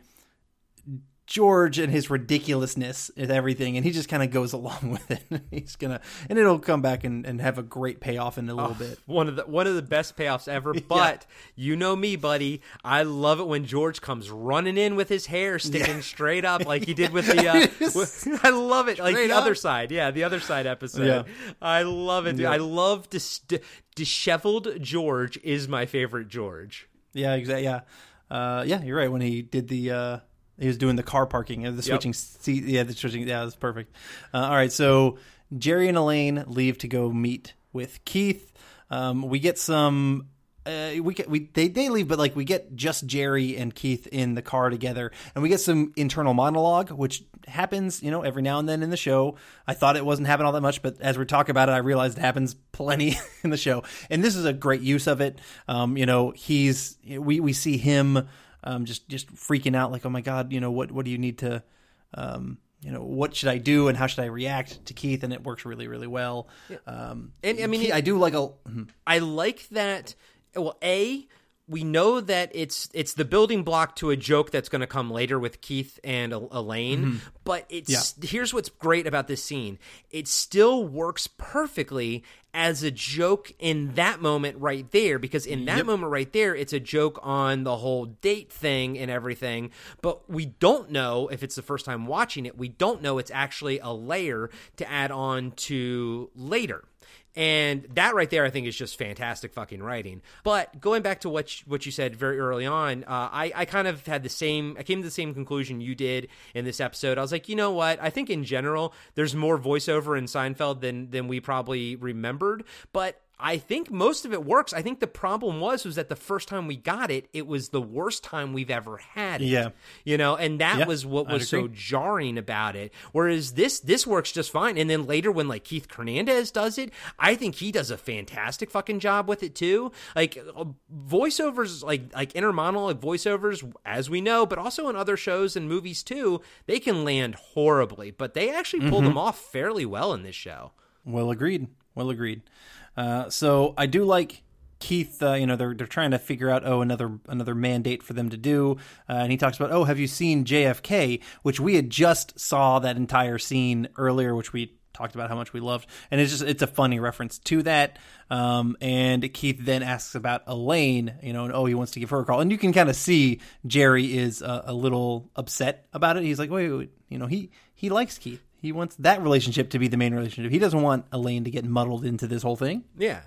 George and his ridiculousness and everything, and he just kind of goes [LAUGHS] along with it. He's gonna, and it'll come back and, and have a great payoff in a little bit. One of the one of the best payoffs ever. [LAUGHS] But you know me, buddy. I love it when George comes running in with his hair sticking straight up like he did with [LAUGHS] the. Uh, with- I love it. Like Straight the up. other side. Yeah, the other side episode. Yeah. I love it. Dude. Yeah. I love dis- disheveled George is my favorite George. Yeah, exactly. Yeah, uh, yeah, you're right. When he did the, uh, he was doing the car parking, uh, the switching seat. Yeah, the switching. Yeah, that's perfect. Uh, all right, so Jerry and Elaine leave to go meet with Keith. Um, we get some. Uh, we get we they they leave, but like we get just Jerry and Keith in the car together, and we get some internal monologue, which happens, you know, every now and then in the show. I thought it wasn't happening all that much, but as we talk about it, I realized it happens plenty [LAUGHS] in the show, and this is a great use of it. Um, you know, he's we we see him um, just just freaking out, like, oh my god, you know, what what do you need to um, you know, what should I do and how should I react to Keith? And it works really, really well. Um, And, I mean, Keith- I do like a I like that. Well, a we know that it's it's the building block to a joke that's going to come later with Keith and El- Elaine. Mm-hmm. But it's here's what's great about this scene: it still works perfectly as a joke in that moment right there because in that moment right there it's a joke on the whole date thing and everything but we don't know if it's the first time watching it we don't know it's actually a layer to add on to later and that right there, I think, is just fantastic fucking writing. But going back to what you, what you said very early on, uh, I, I kind of had the same. I came to the same conclusion you did in this episode. I was like, you know what? I think in general, there's more voiceover in Seinfeld than than we probably remembered. But I think most of it works. I think the problem was was that the first time we got it, it was the worst time we've ever had it. Yeah. you know, and that Yeah, was what was so jarring about it. Whereas this this works just fine. And then later when like Keith Hernandez does it, I think he does a fantastic fucking job with it too. Like uh, voiceovers, like like inner monologue voiceovers, as we know, but also in other shows and movies too, they can land horribly, but they actually pull Mm-hmm. them off fairly well in this show. Well agreed. Well agreed. Uh, so I do like Keith. Uh, you know, they're they're trying to figure out oh another another mandate for them to do, uh, and he talks about oh have you seen JFK, which we had just saw that entire scene earlier, which we talked about how much we loved, and it's just it's a funny reference to that. Um, and Keith then asks about Elaine, you know, and oh he wants to give her a call, and you can kind of see Jerry is a, a little upset about it. He's like wait, wait, wait, you know he he likes Keith. He wants that relationship to be the main relationship. He doesn't want Elaine to get muddled into this whole thing. Yeah.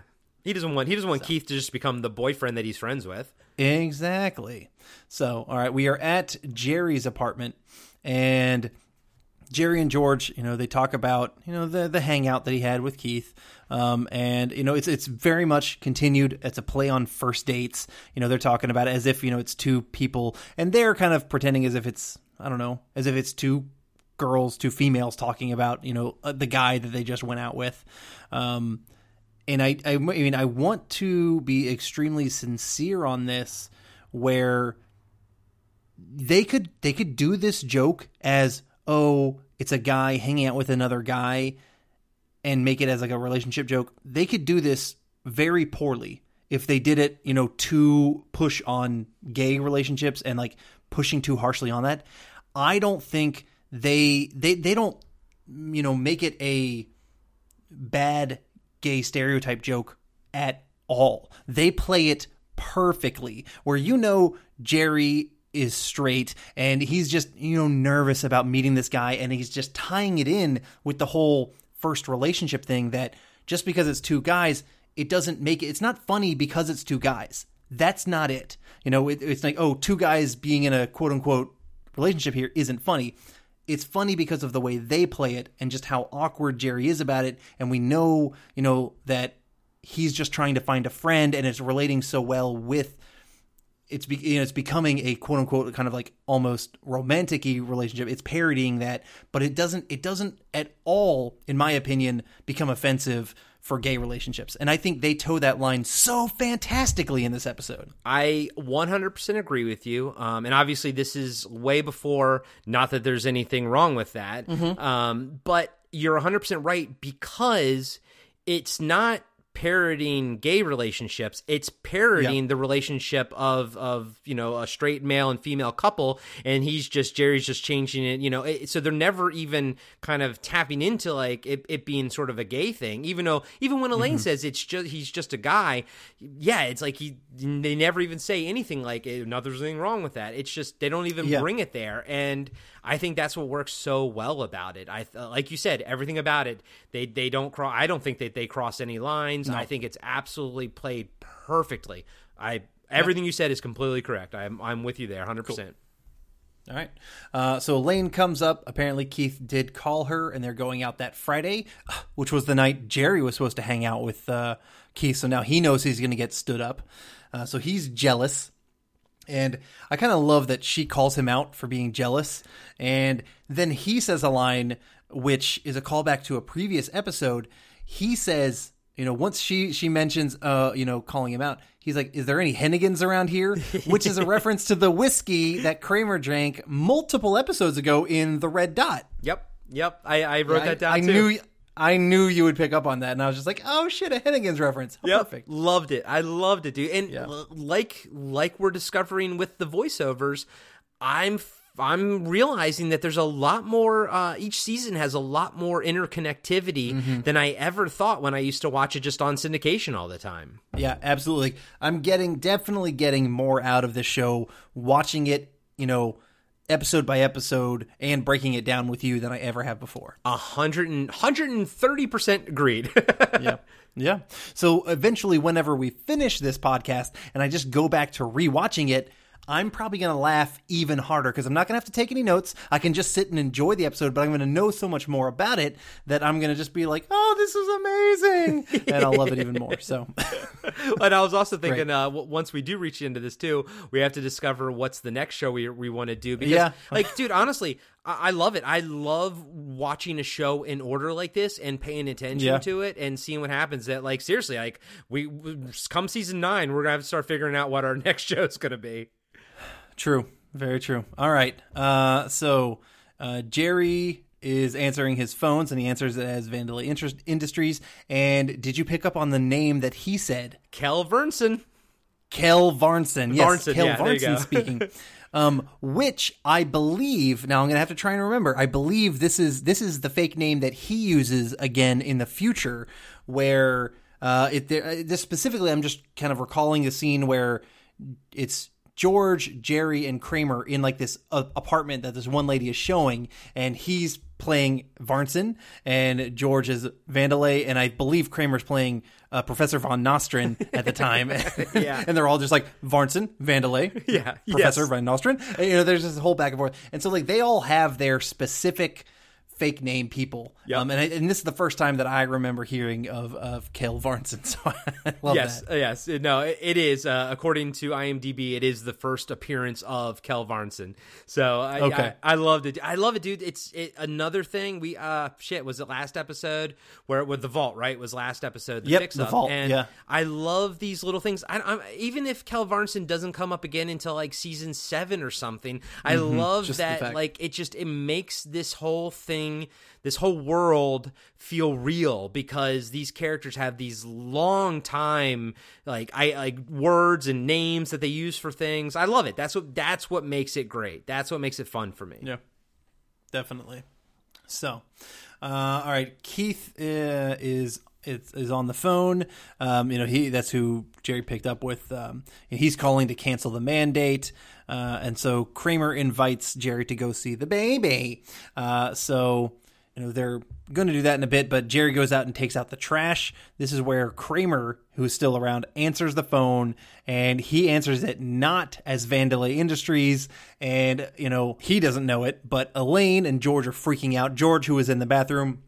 He doesn't want he doesn't want Keith to just become the boyfriend that he's friends with. Exactly. So, all right, we are at Jerry's apartment, and Jerry and George, you know, they talk about you know the the hangout that he had with Keith, um, and you know it's it's very much continued. It's a play on first dates. You know, they're talking about it as if you know it's two people, and they're kind of pretending as if it's I don't know, as if it's two girls, two females talking about you know uh, the guy that they just went out with. Um, and I, I, I mean, I want to be extremely sincere on this, where they could they could do this joke as oh it's a guy hanging out with another guy and make it as like a relationship joke they could do this very poorly if they did it you know to push on gay relationships and like pushing too harshly on that i don't think they they they don't you know make it a bad gay stereotype joke at all. They play it perfectly. Where you know Jerry is straight and he's just, you know, nervous about meeting this guy and he's just tying it in with the whole first relationship thing that just because it's two guys, it doesn't make it it's not funny because it's two guys. That's not it. You know, it, it's like, oh, two guys being in a quote unquote relationship here isn't funny it's funny because of the way they play it and just how awkward Jerry is about it. And we know, you know, that he's just trying to find a friend and it's relating so well with it's be, you know, it's becoming a quote unquote kind of like almost romantic relationship. It's parodying that, but it doesn't it doesn't at all, in my opinion, become offensive for gay relationships. And I think they toe that line so fantastically in this episode. I 100% agree with you. Um, and obviously, this is way before, not that there's anything wrong with that. Um, but you're 100% right because it's not parodying gay relationships it's parodying the relationship of of you know a straight male and female couple and he's just jerry's just changing it you know it, so they're never even kind of tapping into like it, it being sort of a gay thing even though even when elaine mm-hmm. says it's just he's just a guy yeah it's like he they never even say anything like no there's anything wrong with that. It's just they don't even Yeah. bring it there and i think that's what works so well about it i like you said everything about it they they don't cross i don't think that they cross any lines i think it's absolutely played perfectly i everything you said is completely correct i'm i'm with you there 100% All right. Uh, so Elaine comes up. Apparently, Keith did call her, and they're going out that Friday, [SIGHS] which was the night Jerry was supposed to hang out with uh, Keith. So now he knows he's going to get stood up. Uh, so he's jealous. And I kind of love that she calls him out for being jealous. And then he says a line, which is a callback to a previous episode. He says, you know, once she she mentions, uh, you know, calling him out, he's like, "Is there any Hennigan's around here?" [LAUGHS] Which is a reference to the whiskey that Kramer drank multiple episodes ago in the Red Dot. yep yep i i wrote I, that down I too knew I knew you would pick up on that, and I was just like, "Oh shit, a Hennigan's reference." Oh, Perfect. Loved it. I loved it, dude. And Yeah. l- like like we're discovering with the voiceovers, I'm f- I'm realizing that there's a lot more. Uh, each season has a lot more interconnectivity Mm-hmm. than I ever thought when I used to watch it just on syndication all the time. Yeah, absolutely. I'm getting definitely getting more out of this show watching it, you know, episode by episode and breaking it down with you than I ever have before. A hundred and hundred and thirty percent agreed. [LAUGHS] yeah. Yeah. So eventually, whenever we finish this podcast and I just go back to rewatching it, I'm probably going to laugh even harder because I'm not going to have to take any notes. I can just sit and enjoy the episode, but I'm going to know so much more about it that I'm going to just be like, oh, this is amazing. [LAUGHS] and I'll love it even more. So, [LAUGHS] and I was also thinking, uh, once we do reach into this too, we have to discover what's the next show we we want to do. Because, Yeah. [LAUGHS] like, dude, honestly, I-, I love it. I love watching a show in order like this and paying attention Yeah. to it and seeing what happens. That, like, seriously, like, we, we come season nine, we're gonna have to start figuring out what our next show is gonna be. True. Very true. All right. Uh, so uh, Jerry is answering his phones, and he answers it as Vandelay Interest Industries. And did you pick up on the name that he said? Kel Vernson. Kel Varnsen. Yes, Varnsen, Kel yeah, Varnsen [LAUGHS] speaking. Um, which I believe now I'm gonna have to try and remember. I believe this is this is the fake name that he uses again in the future, where uh, it there, uh, this specifically. I'm just kind of recalling the scene where it's George, Jerry, and Kramer in like this uh, apartment that this one lady is showing, and he's playing Varnsen, and George is Vandelay, and I believe Kramer's playing uh, Professor van Nostrand at the time. [LAUGHS] Yeah. [LAUGHS] and they're all just like Varnsen, Vandelay, [LAUGHS] Yeah, Professor yes. van Nostrand. And, you know, there's this whole back and forth, and so like they all have their specific fake name people. Yep. Um, and, I, and this is the first time that I remember hearing of of Kel Varnsen, [LAUGHS] so I love yes, that. uh, yes. No, it, it is. Uh, according to IMDb, it is the first appearance of Kel Varnsen. So I, Okay. I, I loved it. I love it, dude. It's it, another thing. We uh shit was it last episode where with the vault right was last episode. The Yep, fix the up. vault, And yeah. I love these little things. I, I'm even if Kel Varnsen doesn't come up again until like season seven or something. I love Mm-hmm. Just that. Like it just it makes this whole thing this whole world feel real because these characters have these long time like i like words and names that they use for things. I love it. That's what that's what makes it great. That's what makes it fun for me. Yeah, definitely. So, uh, all right, Keith uh, is is is on the phone. Um, you know, he that's who Jerry picked up with. Um, he's calling to cancel the mandate, uh, and so Kramer invites Jerry to go see the baby. Uh, so. You know, they're going to do that in a bit, but Jerry goes out and takes out the trash. This is where Kramer, who's still around, answers the phone, and he answers it not as Vandelay Industries, and, you know, he doesn't know it, but Elaine and George are freaking out. George, who is in the bathroom,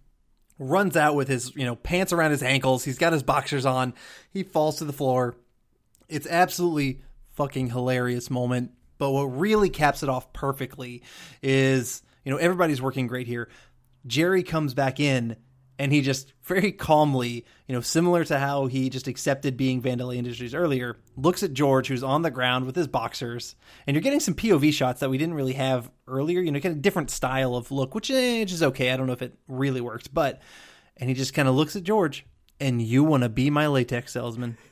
runs out with his, you know, pants around his ankles. He's got his boxers on. He falls to the floor. It's absolutely fucking hilarious moment. But what really caps it off perfectly is, you know, everybody's working great here. Jerry comes back in and he just very calmly, you know, similar to how he just accepted being Vandelay Industries earlier, looks at George, who's on the ground with his boxers, and you're getting some POV shots that we didn't really have earlier. You know, kind of different style of look, which, eh, which is okay. I don't know if it really works, but and he just kind of looks at George, and you want to be my latex salesman. [LAUGHS]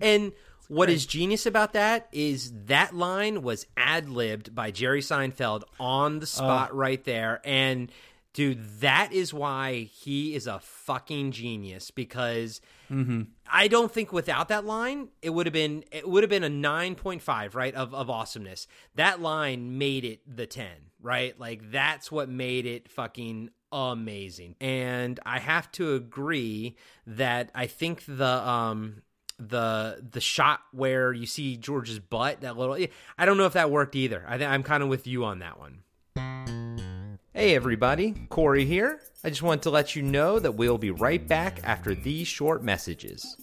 And what is genius about that is that line was ad libbed by Jerry Seinfeld on the spot right there. And dude, that is why he is a fucking genius because I don't think without that line it would have been it would have been a 9.5 right of of awesomeness. That line made it the 10, right? Like that's what made it fucking amazing. And I have to agree that I think the um the the shot where you see George's butt, that little I don't know if that worked either. I think I'm kind of with you on that one. Hey everybody, Corey here. I just want to let you know that we'll be right back after these short messages.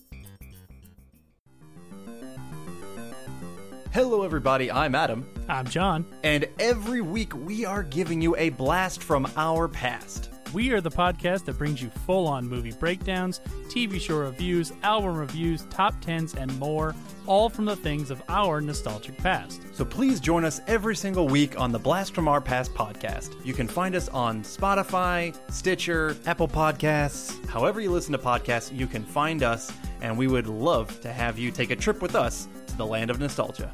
Hello, everybody. I'm Adam. I'm John. And every week we are giving you a blast from our past. We are the podcast that brings you full on movie breakdowns, TV show reviews, album reviews, top tens, and more, all from the things of our nostalgic past. So please join us every single week on the Blast from Our Past podcast. You can find us on Spotify, Stitcher, Apple Podcasts. However, you listen to podcasts, you can find us, and we would love to have you take a trip with us to the land of nostalgia.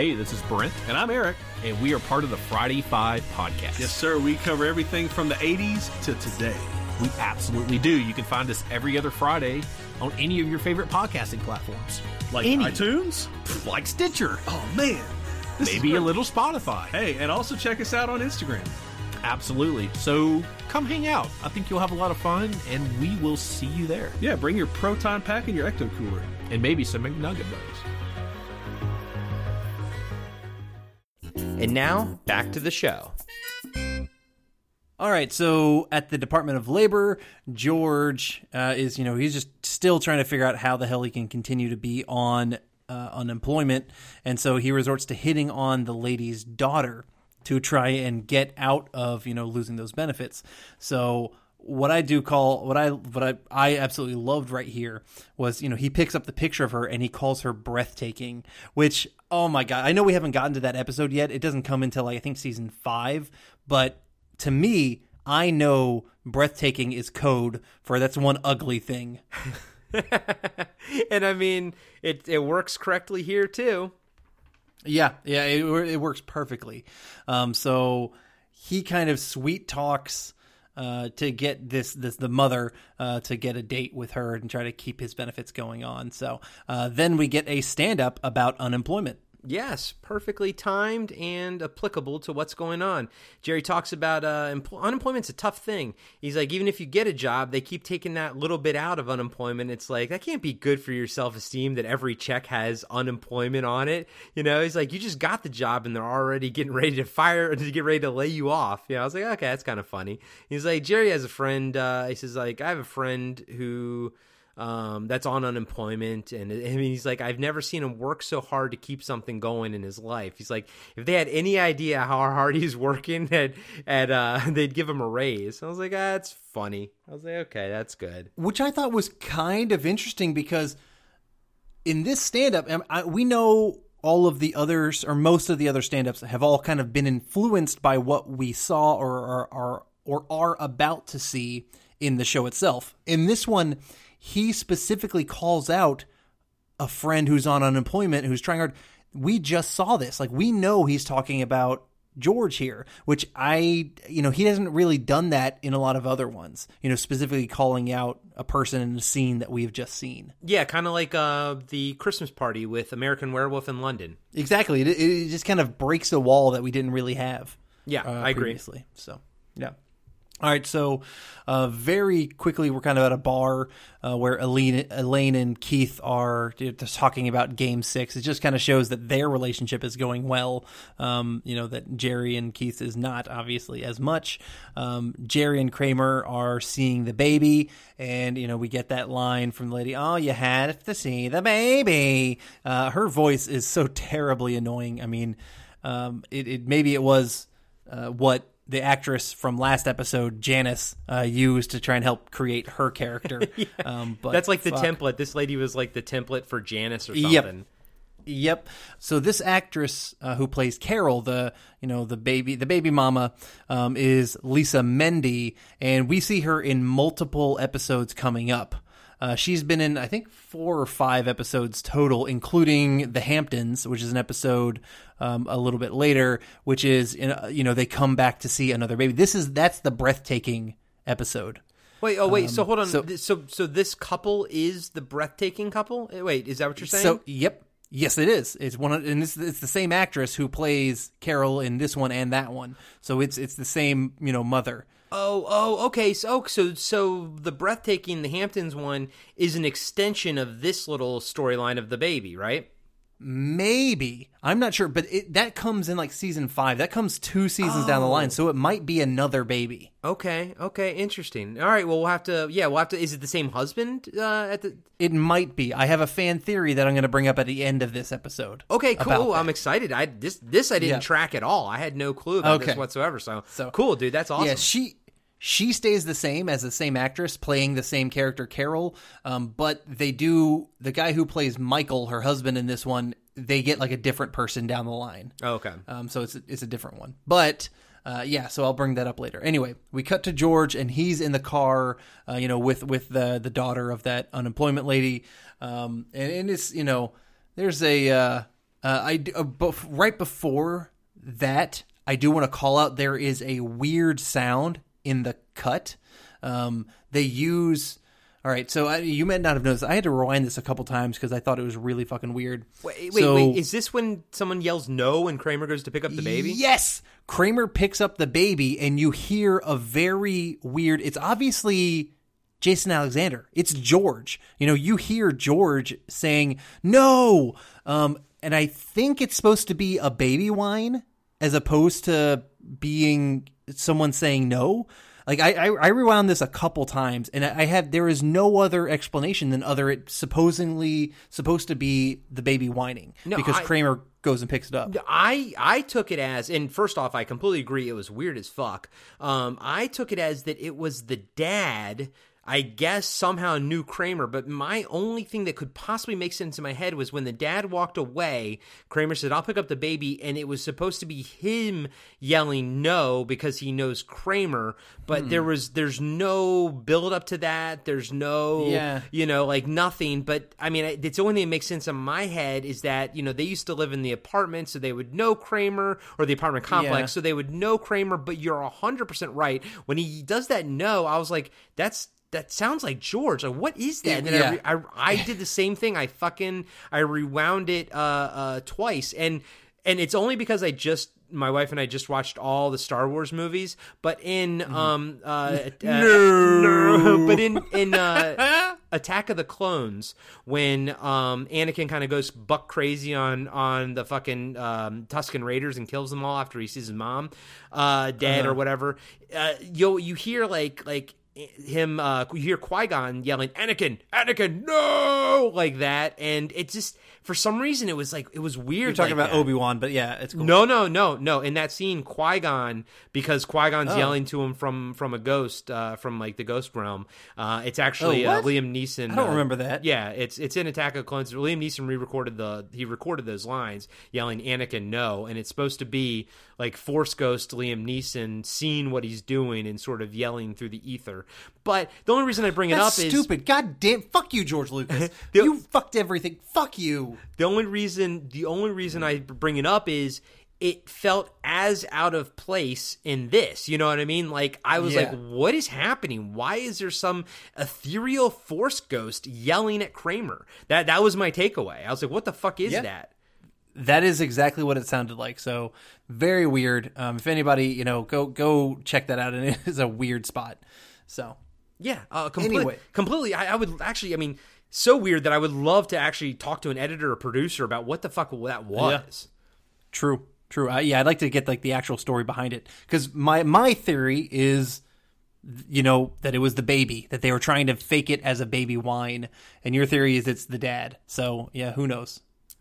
Hey, this is Brent. And I'm Eric. And we are part of the Friday Five podcast. Yes, sir. We cover everything from the 80s to today. We absolutely do. You can find us every other Friday on any of your favorite podcasting platforms. Like any. iTunes? Like Stitcher. Oh, man. Maybe a little Spotify. Hey, and also check us out on Instagram. Absolutely. So come hang out. I think you'll have a lot of fun, and we will see you there. Yeah, bring your Proton Pack and your Ecto Cooler. And maybe some McNugget Buddies. And now, back to the show. All right, so at the Department of Labor, George uh, is, you know, he's just still trying to figure out how the hell he can continue to be on uh, unemployment, and so he resorts to hitting on the lady's daughter to try and get out of, you know, losing those benefits. So what I do call what I what I I absolutely loved right here was you know he picks up the picture of her and he calls her breathtaking, which oh my god I know we haven't gotten to that episode yet. It doesn't come until like, I think season five, but to me I know breathtaking is code for that's one ugly thing. [LAUGHS] and I mean it it works correctly here too. Yeah, yeah, it, it works perfectly. Um, so he kind of sweet talks uh, to get this this the mother uh, to get a date with her and try to keep his benefits going on. So uh, then we get a stand up about unemployment. Yes, perfectly timed and applicable to what's going on. Jerry talks about uh, empl- unemployment's a tough thing. He's like, even if you get a job, they keep taking that little bit out of unemployment. It's like that can't be good for your self esteem that every check has unemployment on it. You know, he's like, you just got the job and they're already getting ready to fire [LAUGHS] to get ready to lay you off. You know, I was like, okay, that's kind of funny. He's like, Jerry has a friend. Uh, he says like, I have a friend who um, that's on unemployment. And I mean, he's like, I've never seen him work so hard to keep something going in his life. He's like, if they had any idea how hard he's working [LAUGHS] at, at uh, [LAUGHS] they'd give him a raise. I was like, ah, that's funny. I was like, okay, that's good. Which I thought was kind of interesting because in this stand up, we know all of the others or most of the other stand-ups have all kind of been influenced by what we saw or are or are about to see in the show itself. In this one, he specifically calls out a friend who's on unemployment who's trying hard. We just saw this. Like we know he's talking about George here, which I, you know, he hasn't really done that in a lot of other ones, you know, specifically calling out a person in a scene that we've just seen. Yeah, kind of like uh, the Christmas party with American Werewolf in London. Exactly. It, it just kind of breaks a wall that we didn't really have. Yeah, uh, I agree. So, yeah. All right, so uh, very quickly, we're kind of at a bar uh, where Elaine, Elaine and Keith are just talking about Game Six. It just kind of shows that their relationship is going well. Um, you know that Jerry and Keith is not obviously as much. Um, Jerry and Kramer are seeing the baby, and you know we get that line from the lady, "Oh, you had to see the baby." Uh, her voice is so [LAUGHS] terribly annoying. I mean, um, it, it maybe it was uh, what the actress from last episode, Janice, uh, used to try and help create her character. [LAUGHS] yeah. um, but that's like the template. This lady was like the template for Janice or something. Yep. Yep. So this actress uh, who plays Carol, the you know the baby, the baby mama, um, is Lisa Mende, and we see her in multiple episodes coming up. Uh, she's been in, I think, four or five episodes total, including The Hamptons, which is an episode um, a little bit later, which is, in, uh, you know, they come back to see another baby. This is, that's the breathtaking episode. Wait, oh wait, so Um, hold on. so- So, so so this couple is the breathtaking couple? Eh, Wait, is that what you're saying? So, yep. Yes, it is. It's one, of, and it's, it's the same actress who plays Carol in this one and that one. So it's it's the same, you know, mother. Oh, oh, okay. So, so, so the breathtaking, the Hamptons one is an extension of this little storyline of the baby, right? Maybe I'm not sure, but it, that comes in like season five. That comes two seasons down the Oh. line, so it might be another baby. Okay, okay, interesting. All right, well, we'll have to. Yeah, we'll have to. Is it the same husband uh, at the? It might be. I have a fan theory that I'm going to bring up at the end of this episode. Okay, cool. I'm excited. I this this I didn't Yeah. track at all. I had no clue about this whatsoever. So, So- cool, dude. That's awesome. Yeah, she she stays the same as the same actress playing the same character, Carol. Um, but they do the guy who plays Michael, her husband in this one. They get like a different person down the line. Oh, okay. Um, so it's it's a different one. But uh, yeah, so I'll bring that up later. Anyway, we cut to George, and he's in the car, uh, you know, with with the the daughter of that unemployment lady, um, and, and it's you know, there's a uh, uh, I uh, right before that, I do want to call out there is a weird sound in the cut. Um, they use. All right, so I, you might not have noticed. I had to rewind this a couple times because I thought it was really fucking weird. Wait, wait, So- wait. Is this when someone yells no and Kramer goes to pick up the baby? Yes. Kramer picks up the baby and you hear a very weird it's obviously Jason Alexander. It's George. You know, you hear George saying, "No." Um and I think it's supposed to be a baby whine as opposed to being someone saying no. Like I, I, I rewound this a couple times, and I I had there is no other explanation than other it supposedly supposed to be the baby whining No, because I- Kramer goes and picks it up. I I took it as, and first off, I completely agree. It was weird as fuck. Um, I took it as that it was the dad. I guess somehow knew Kramer, but my only thing that could possibly make sense in my head was when the dad walked away. Kramer said, "I'll pick up the baby," and it was supposed to be him yelling no because he knows Kramer. But Hmm. there was there's no build up to that. There's no Yeah. you know, like nothing. But I mean, it's the only thing that makes sense in my head is that you know they used to live in the apartment, so they would know Kramer or the apartment complex, Yeah. so they would know Kramer. But you're hundred percent right when he does that. No, I was like, that's. That sounds like George. Like, what is that? And then Yeah. I, re- I, I did the same thing. I fucking I rewound it uh, uh, twice, and and it's only because I just my wife and I just watched all the Star Wars movies. But in um uh, uh No. [LAUGHS] but in in uh, [LAUGHS] Attack of the Clones, when um, Anakin kind of goes buck crazy on on the fucking um, Tusken Raiders and kills them all after he sees his mom uh, dead Uh-huh. or whatever, uh, you you hear like like him uh you hear Qui-Gon yelling Anakin Anakin no! like that. And it just for some reason it was like it was weird You're talking like about. Obi Wan, but yeah, it's cool. No, no, no, no. In that scene, Qui Gon, because Qui Gon's Oh. yelling to him from from a ghost, uh, from like the ghost realm. Uh, it's actually Oh, uh. Liam Neeson. I don't uh, remember that. Yeah, it's it's in Attack of the Clones. Liam Neeson re-recorded the he recorded those lines, yelling Anakin no, and it's supposed to be like Force Ghost Liam Neeson seeing what he's doing and sort of yelling through the ether. But the only reason I bring it That's up is stupid. God damn. Fuck you, George Lucas. [LAUGHS] You fucked everything. Fuck you. The only reason the only reason I bring it up is it felt as out of place in this. You know what I mean? Like I was Yeah. like, what is happening? Why is there some ethereal force ghost yelling at Kramer? That that was my takeaway. I was like, what the fuck is Yeah. that? That is exactly what it sounded like. So very weird. Um, if anybody, you know, go go check that out, and [LAUGHS] it is a weird spot. So Yeah, uh, completely. Anyway. completely. I, I would actually. I mean, so weird that I would love to actually talk to an editor or producer about what the fuck that was. true, true. Uh, yeah, I'd like to get like the actual story behind it because my my theory is, you know, that it was the baby that they were trying to fake it as a baby whine, and your theory is it's the dad. So yeah, who knows?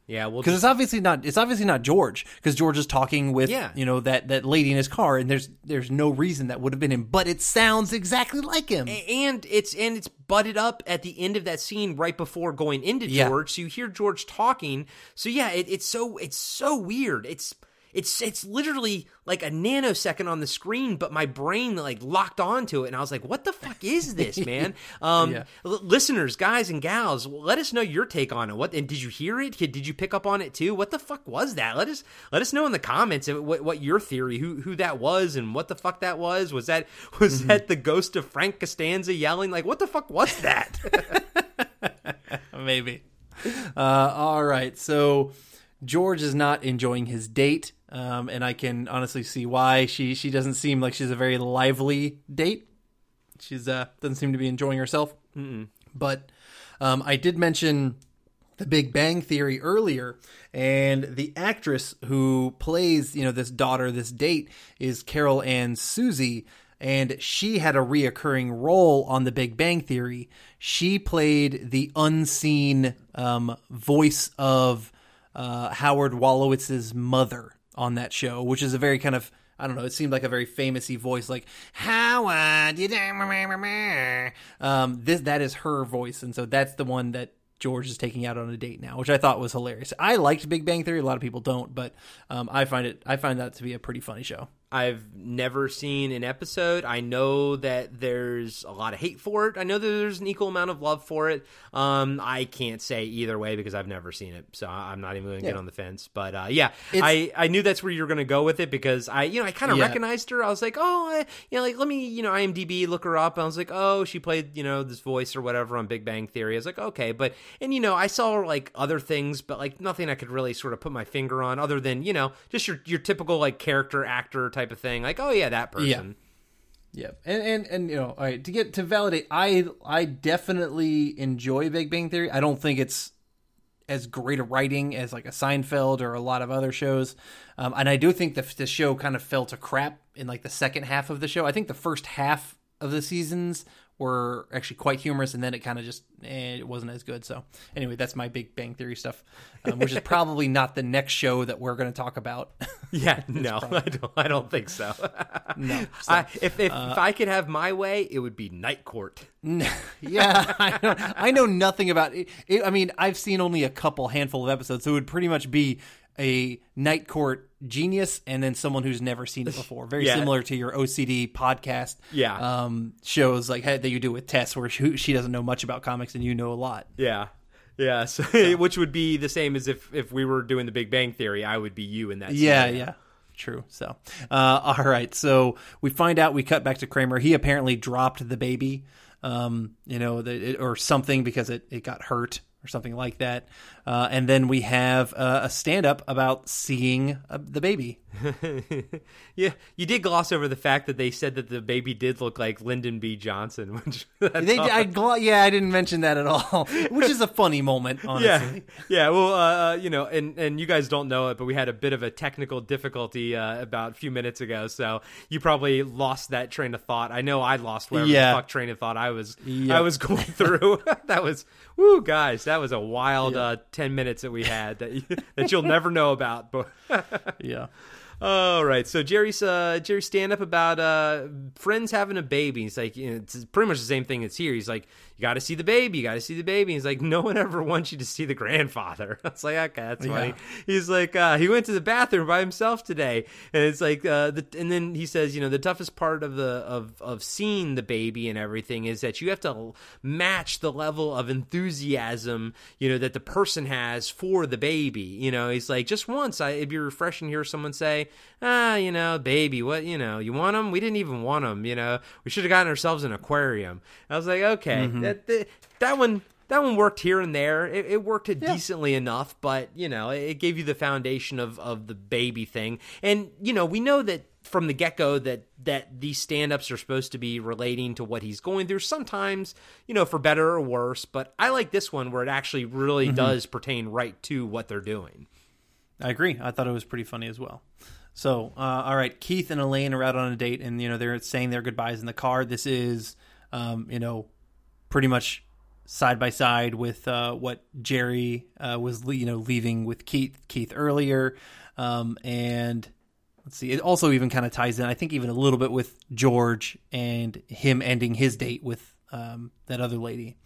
Yeah, well, because it's obviously not it's obviously not George because George is talking with Yeah. you know that that lady in his car and there's there's no reason that would have been him but it sounds exactly like him and it's and it's butted up at the end of that scene right before going into Yeah. George. So you hear George talking. So yeah, it, it's so it's so weird. It's it's it's literally like a nanosecond on the screen, but my brain like locked onto it, and I was like, "What the fuck is [LAUGHS] this, man?" Um, Yeah. l- listeners, guys and gals, let us know your take on it. What and did you hear it? Did you pick up on it too? What the fuck was that? Let us let us know in the comments what, what your theory, who who that was, and what the fuck that was. Was that was that the ghost of Frank Costanza yelling? Like, what the fuck was that? [LAUGHS] [LAUGHS] Maybe. Uh, all right. So George is not enjoying his date, um, and I can honestly see why. She she doesn't seem like she's a very lively date. She's uh doesn't seem to be enjoying herself. Mm-mm. But um, I did mention the Big Bang Theory earlier, and the actress who plays you know this daughter, this date, is Carol Ann Susi. And she had a reoccurring role on The Big Bang Theory. She played the unseen um, voice of uh, Howard Wolowitz's mother on that show, which is a very kind of I don't know. It seemed like a very famousy voice, like Howard. you don't- Um, this that is her voice, and so that's the one that George is taking out on a date now, which I thought was hilarious. I liked Big Bang Theory. A lot of people don't, but um, I find it. I find that to be a pretty funny show. I've never seen an episode. I know that there's a lot of hate for it. I know that there's an equal amount of love for it. Um, I can't say either way because I've never seen it, so I'm not even going to get on the fence. But uh, yeah, It's- I, I knew that's where you were going to go with it because I you know I kind of Yeah. recognized her. I was like, oh, I, you know, like let me you know IMDb look her up. And I was like, oh, she played you know this voice or whatever on Big Bang Theory. I was like, okay, but and you know I saw like other things, but like nothing I could really sort of put my finger on other than you know just your your typical like character actor type of thing. Like oh yeah, that person. Yeah, and, and and you know, all right, to get to validate, I I definitely enjoy Big Bang Theory. I don't think it's as great a writing as like a Seinfeld or a lot of other shows, um, and I do think the the show kind of fell to crap in like the second half of the show. I think the first half of the seasons were actually quite humorous, and then it kind of just eh, it wasn't as good. So anyway, that's my Big Bang Theory stuff, um, which is probably [LAUGHS] not the next show that we're going to talk about. [LAUGHS] Yeah, [LAUGHS] no, I don't. I don't think so. No, so, I, if if, uh, if I could have my way, it would be Night Court. yeah, I know, I know nothing about it. it. I mean, I've seen only a couple handful of episodes, so it would pretty much be a night court genius and then someone who's never seen it before. Very Yeah. similar to your OCD podcast, Yeah. um, shows like that you do with Tess, where she, she doesn't know much about comics and you know a lot. Yeah, yeah. [LAUGHS] So, which would be the same as if if we were doing the Big Bang Theory, I would be you in that. Yeah, scenario. yeah. True. So, uh, all right. So we find out we cut back to Kramer. He apparently dropped the baby, um, you know, the, it, or something because it, it got hurt or something like that. Uh, and then we have uh, a stand up about seeing uh, the baby. [LAUGHS] yeah, you did gloss over the fact that they said that the baby did look like Lyndon B. Johnson, [LAUGHS] which They. I, gl- yeah, I didn't mention that at all, [LAUGHS] which is a funny moment, honestly. Yeah, yeah. Well, uh, you know, and and you guys don't know it, but we had a bit of a technical difficulty uh, about a few minutes ago, so you probably lost that train of thought. I know I lost whatever Yeah. the fuck train of thought I was Yep. I was going through. that was, woo, guys, that was a wild uh, ten minutes that we had that that you'll never know about. But yeah. All right, so Jerry's uh, stand up about uh, friends having a baby. He's like, you know, it's pretty much the same thing as here. He's like, you got to see the baby, you got to see the baby. He's like, no one ever wants you to see the grandfather. [LAUGHS] It's like, okay, that's funny. Yeah. He's like, uh, he went to the bathroom by himself today, and it's like, uh, the, and then he says, you know, the toughest part of the of of seeing the baby and everything is that you have to match the level of enthusiasm, you know, that the person has for the baby. You know, he's like, just once, I, it'd be refreshing to hear someone say, ah, you know, baby, what, you know, you want them? We didn't even want them. You know, we should have gotten ourselves an aquarium. I was like, okay, Mhm. That, that that one that one worked here and there. It, it worked decently enough, but you know, it, gave you the foundation of of the baby thing. And you know, we know that from the get go that that these stand ups are supposed to be relating to what he's going through. Sometimes, you know, for better or worse. But I like this one where it actually really Mhm. does pertain right to what they're doing. I agree. I thought it was pretty funny as well. So, uh, all right, Keith and Elaine are out on a date, and you know they're saying their goodbyes in the car. This is, um, you know, pretty much side by side with uh, what Jerry uh, was, you know, leaving with Keith Keith earlier, um, and let's see, it also even kind of ties in. I think even a little bit with George and him ending his date with um, that other lady.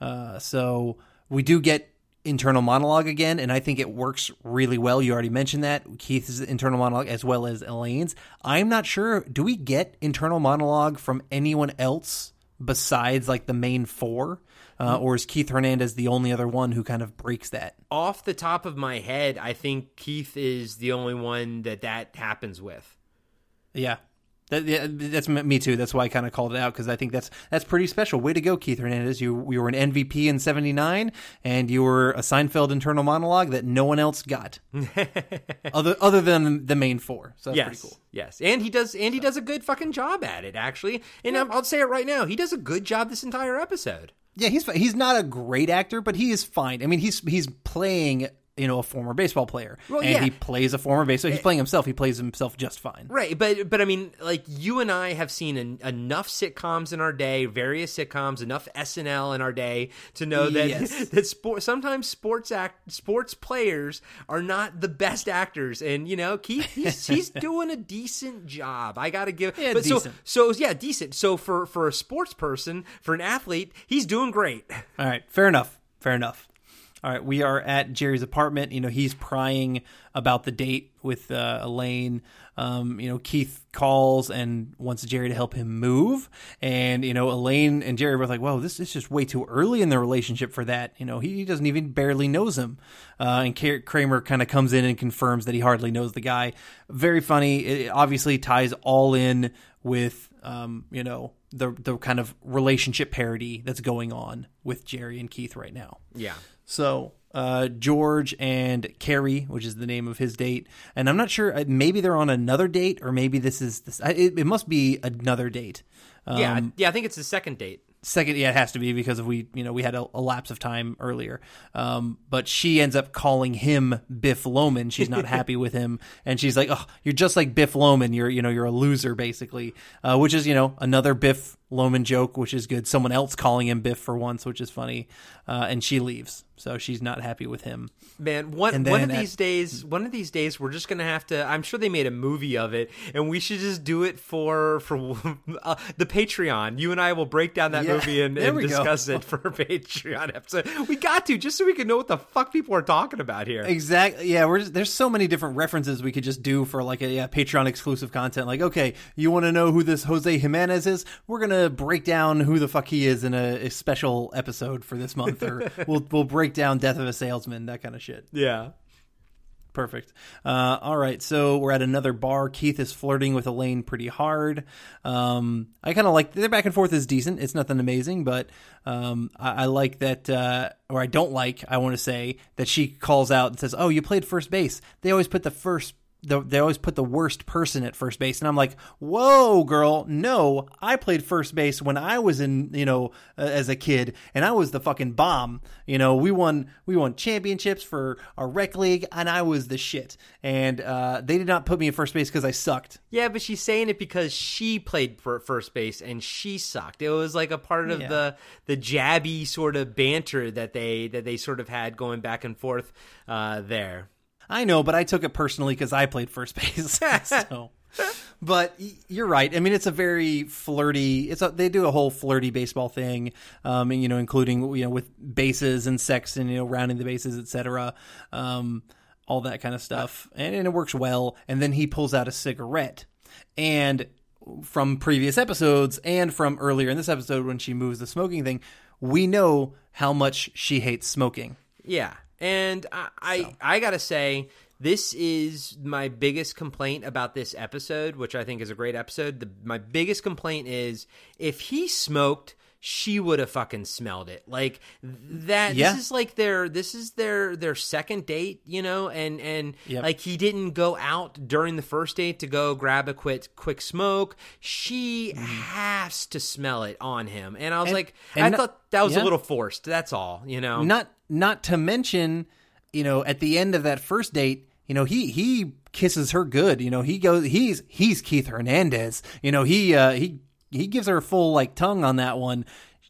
Uh, so we do get internal monologue again, and I think it works really well. You already mentioned that Keith's internal monologue as well as Elaine's. I'm not sure. Do we get internal monologue from anyone else besides like the main four, uh, or is Keith Hernandez the only other one who kind of breaks that? Off the top of my head, I think Keith is the only one that that happens with. Yeah. That, yeah, that's me too. That's why I kind of called it out because I think that's that's pretty special. Way to go, Keith Hernandez! You you were an MVP in '79, and you were a Seinfeld internal monologue that no one else got, [LAUGHS] other other than the main four. So that's yes, pretty cool. yes, and he does, and he does a good fucking job at it, actually. And I'm, I'll say it right now, he does a good job this entire episode. Yeah, he's he's not a great actor, but he is fine. I mean, he's he's playing you know a former baseball player, Well, and yeah. he plays a former baseball. He's eh, playing himself. He plays himself just fine. Right, but but I mean, like you and I have seen en- enough sitcoms in our day, various sitcoms, enough SNL in our day to know that Yes. [LAUGHS] that sport sometimes sports act sports players are not the best actors, and you know Keith he's he's [LAUGHS] doing a decent job. I got to give, Yeah, but so decent. so yeah, decent. So for for a sports person, for an athlete, he's doing great. [LAUGHS] All right, fair enough. Fair enough. All right, we are at Jerry's apartment. You know, he's prying about the date with uh, Elaine. Um, you know, Keith calls and wants Jerry to help him move. And, you know, Elaine and Jerry are like, whoa, this is just way too early in the relationship for that. You know, he, he doesn't even barely knows him. Uh, and Kramer kind of comes in and confirms that he hardly knows the guy. Very funny. It obviously ties all in with, um, you know, the, the kind of relationship parody that's going on with Jerry and Keith right now. Yeah. So uh, George and Carrie, which is the name of his date, and I'm not sure. uh, Maybe they're on another date, or maybe this is this. It, it must be another date. Um, yeah, yeah, I think it's the second date. Second, yeah, it has to be because we, you know, we had a, a lapse of time earlier. Um, but she ends up calling him Biff Loman. She's not happy with him, [LAUGHS] and she's like, "Oh, you're just like Biff Loman. You're, you know, you're a loser, basically." Uh, which is, you know, another Biff Loman joke, which is good. Someone else calling him Biff for once, which is funny. Uh, and she leaves, so she's not happy with him. Man, one one of then at- these days, one of these days, we're just gonna have to. I'm sure they made a movie of it, and we should just do it for for [LAUGHS] uh, the Patreon. You and I will break down that Yeah, movie and, and we go. discuss it for a [LAUGHS] Patreon episode. We got to just so we can know what the fuck people are talking about here. Exactly. Yeah, we're just, there's so many different references we could just do for like a yeah, Patreon exclusive content. Like, okay, you want to know who this Jose Jimenez is? We're gonna break down who the fuck he is in a, a special episode for this month, or [LAUGHS] we'll we'll break down Death of a Salesman, that kind of shit. Yeah. Perfect. Uh, all right, so we're at another bar. Keith is flirting with Elaine pretty hard. Um, I kind of like their back and forth is decent. It's nothing amazing, but um, I, I like that, uh, or I don't like. I want to say that she calls out and says, "Oh, you played first base." They always put the first. The, they always put the worst person at first base, and I'm like, "Whoa, girl! No, I played first base when I was in, you know, uh, as a kid, and I was the fucking bomb. You know, we won, we won championships for our rec league, and I was the shit. And uh, they did not put me at first base because I sucked. Yeah, but she's saying it because she played for first base and she sucked. It was like a part of Yeah. the the jabby sort of banter that they that they sort of had going back and forth uh, there. I know, but I took it personally because I played first base. [LAUGHS] [LAUGHS] so. But you're right. I mean, it's a very flirty. It's a, they do a whole flirty baseball thing, um, and, you know, including you know with bases and sex and you know rounding the bases, etc. Um, all that kind of stuff, and, and it works well. And then he pulls out a cigarette, and from previous episodes and from earlier in this episode when she moves the smoking thing, we know how much she hates smoking. Yeah, and I I, I gotta say this is my biggest complaint about this episode, which I think is a great episode. The, my biggest complaint is if he smoked. She would have fucking smelled it. Like that. Yeah. This is like their. This is their their second date, you know, and and Yep. like he didn't go out during the first date to go grab a quick quick smoke. She mm. has to smell it on him, and I was. And- like, and I not- thought that was yeah. a little forced. That's all, you know. Not not to mention, you know, at the end of that first date, you know, he he kisses her good. You know, he goes he's he's Keith Hernandez. You know, he uh he he gives her a full like tongue on that one.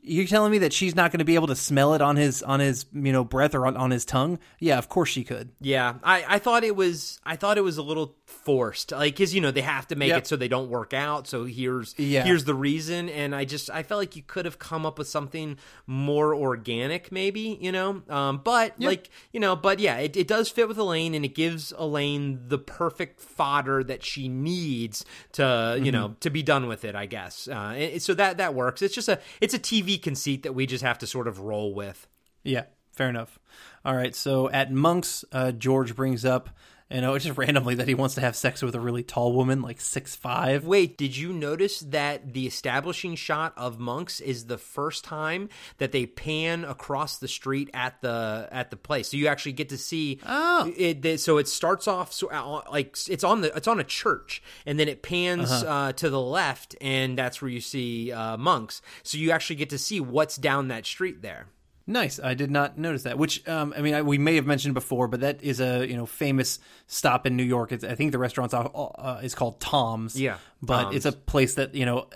You're telling me that she's not going to be able to smell it on his on his you know breath or on, on his tongue? Yeah, of course she could. Yeah, I, I thought it was I thought it was a little forced, like because you know they have to make Yep. it so they don't work out. So here's Yeah. here's the reason, and I just I felt like you could have come up with something more organic, maybe you know. Um, but like you know, but yeah, it, it does fit with Elaine, and it gives Elaine the perfect fodder that she needs to you know to be done with it. I guess. Uh, and- so that that works. It's just a it's a TV conceit that we just have to sort of roll with. Yeah, fair enough. All right, so at Monk's, uh, George brings up, you know, just randomly that he wants to have sex with a really tall woman, like six five. Wait, did you notice that the establishing shot of monks is the first time that they pan across the street at the at the place? So you actually get to see. Oh. it, so it starts off so uh, like it's on the it's on a church, and then it pans Uh-huh. uh, to the left, and that's where you see uh, monks. So you actually get to see what's down that street there. Nice. I did not notice that. Which, um, I mean, I, we may have mentioned before, but that is a you know famous stop in New York. It's, I think the restaurant's uh, is called Tom's. Yeah, but Tom's. it's a place that you know.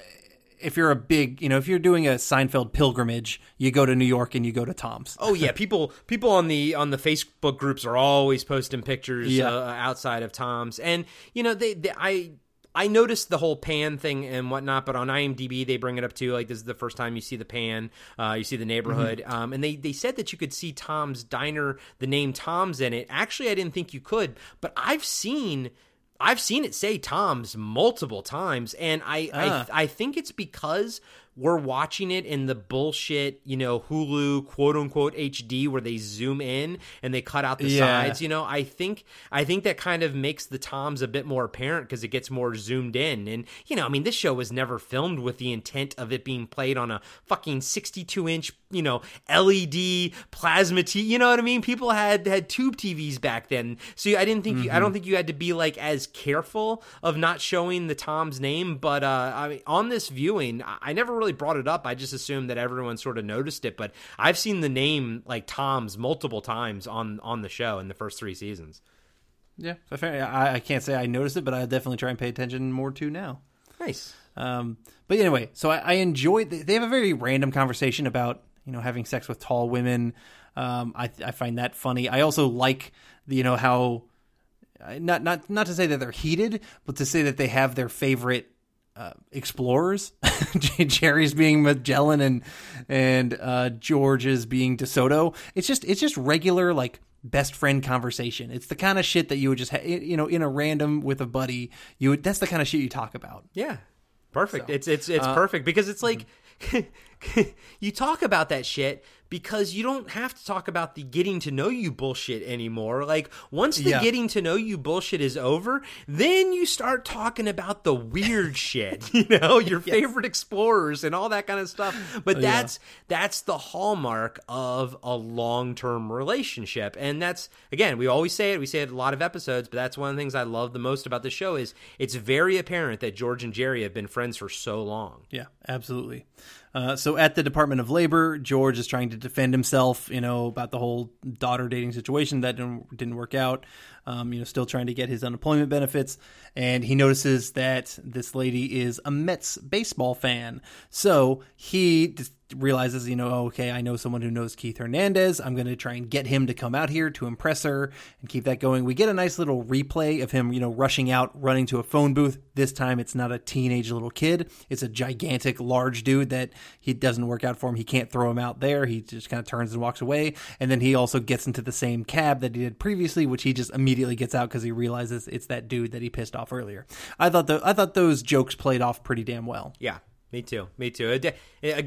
If you're a big, you know, if you're doing a Seinfeld pilgrimage, you go to New York and you go to Tom's. Oh yeah, people people on the on the Facebook groups are always posting pictures Yeah. uh, outside of Tom's, and you know they, they I. I noticed the whole pan thing and whatnot, but on IMDb they bring it up too. Like this is the first time you see the pan, uh, you see the neighborhood, um, and they they said that you could see Tom's Diner, the name Tom's in it. Actually, I didn't think you could, but I've seen I've seen it say Tom's multiple times, and I Ah. I, I think it's because we're watching it in the bullshit, you know, Hulu quote unquote HD where they zoom in and they cut out the Yeah. sides. You know, I think I think that kind of makes the Toms a bit more apparent because it gets more zoomed in. And you know, I mean, this show was never filmed with the intent of it being played on a fucking 62 inch, you know, LED plasma T. You know what I mean? People had had tube TVs back then, so I didn't think you, I don't think you had to be like as careful of not showing the Tom's name. But uh, I mean, on this viewing, I, I never really brought it up. I just assumed that everyone sort of noticed it. But I've seen the name like Tom's multiple times on on the show in the first three seasons. Yeah. I, I can't say I noticed it, but I'll definitely try and pay attention more to now. Nice. Um, but anyway, so I, I enjoy. They have a very random conversation about you know having sex with tall women. Um, I I find that funny. I also like the, you know how not not not to say that they're heated, but to say that they have their favorite uh, explorers. [LAUGHS] Jerry's being Magellan and and uh, George is being DeSoto. It's just it's just regular like best friend conversation. It's the kind of shit that you would just ha- you know in a random with a buddy. You would that's the kind of shit you talk about. Yeah. Perfect. it's it's it's uh, perfect because it's like [LAUGHS] [LAUGHS] you talk about that shit because you don't have to talk about the getting to know you bullshit anymore. Like once the Yeah. getting to know you bullshit is over, then you start talking about the weird [LAUGHS] shit, you know, your favorite explorers and all that kind of stuff. But Oh, yeah. that's that's the hallmark of a long-term relationship. And that's again, we always say it, we say it a lot of episodes, but that's one of the things I love the most about the show is it's very apparent that George and Jerry have been friends for so long. Yeah, absolutely. Uh, so at the Department of Labor, George is trying to defend himself, you know, about the whole daughter dating situation that didn't, didn't work out. Um, you know, still trying to get his unemployment benefits, and he notices that this lady is a Mets baseball fan. So he realizes, you know, oh, okay, I know someone who knows Keith Hernandez. I'm going to try and get him to come out here to impress her and keep that going. We get a nice little replay of him, you know, rushing out, running to a phone booth. This time it's not a teenage little kid. It's a gigantic, large dude that he doesn't work out for him. He can't throw him out there. He just kind of turns and walks away. And then he also gets into the same cab that he did previously, which he just immediately gets out because he realizes it's that dude that he pissed off earlier. I thought the, I thought those jokes played off pretty damn well. Yeah, me too. Me too.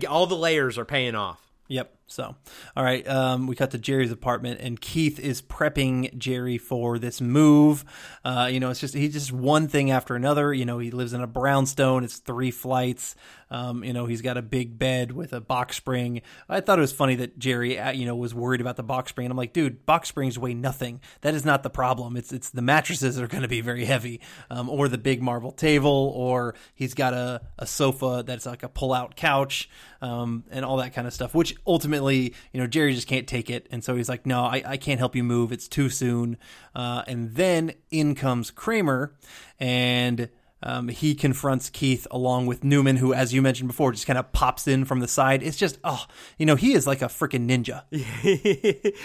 All the layers are paying off. Yep. So, all right. Um, we cut to Jerry's apartment, and Keith is prepping Jerry for this move. Uh, you know, it's just he's just one thing after another. You know, he lives in a brownstone. It's three flights. Um, you know, he's got a big bed with a box spring. I thought it was funny that Jerry, uh, you know, was worried about the box spring. And I'm like, dude, box springs weigh nothing. That is not the problem. It's it's the mattresses are going to be very heavy, um, or the big marble table, or he's got a, a sofa that's like a pull out couch, um, and all that kind of stuff. Which ultimately, you know, Jerry just can't take it, and so he's like, no, I, I can't help you move. It's too soon. Uh, and then in comes Kramer, and um, he confronts Keith along with Newman, who, as you mentioned before, just kind of pops in from the side. It's just, oh, you know, he is like a freaking ninja.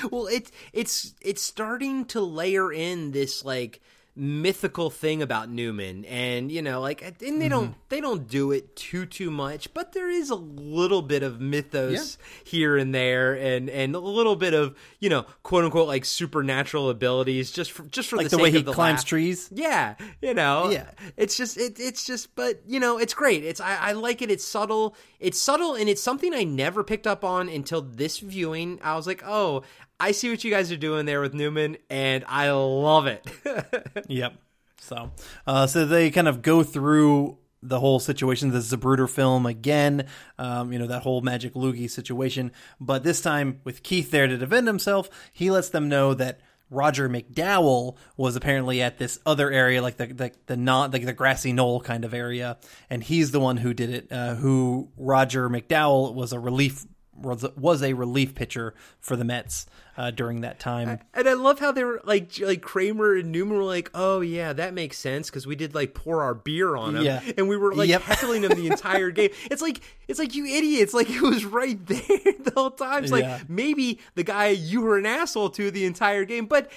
[LAUGHS] well, it's it's it's starting to layer in this like mythical thing about Newman and you know like and they Mm-hmm. don't they don't do it too too much but there is a little bit of mythos here and there and and a little bit of you know quote unquote like supernatural abilities just for just for Like the, the way he climbs laugh. trees? yeah you know Yeah. it's just it, it's just but you know it's great it's I, I like it it's subtle it's subtle and it's something i never picked up on until this viewing i was like oh i see what you guys are doing there with newman and i love it [LAUGHS] Yep. So, uh, so they kind of go through the whole situation, the Zapruder film again, um, you know, that whole Magic Loogie situation. But this time, with Keith there to defend himself, he lets them know that Roger McDowell was apparently at this other area, like the the, the not like the grassy knoll kind of area, and he's the one who did it. Uh, who Roger McDowell was a relief was, was a relief pitcher for the Mets uh, during that time. and i love how they were like like kramer and newman were like oh yeah that makes sense because we did like pour our beer on him Yeah. and we were like Yep. heckling him the [LAUGHS] entire game it's like it's like you idiots like it was right [LAUGHS] there the whole time it's like Yeah. maybe the guy you were an asshole to the entire game but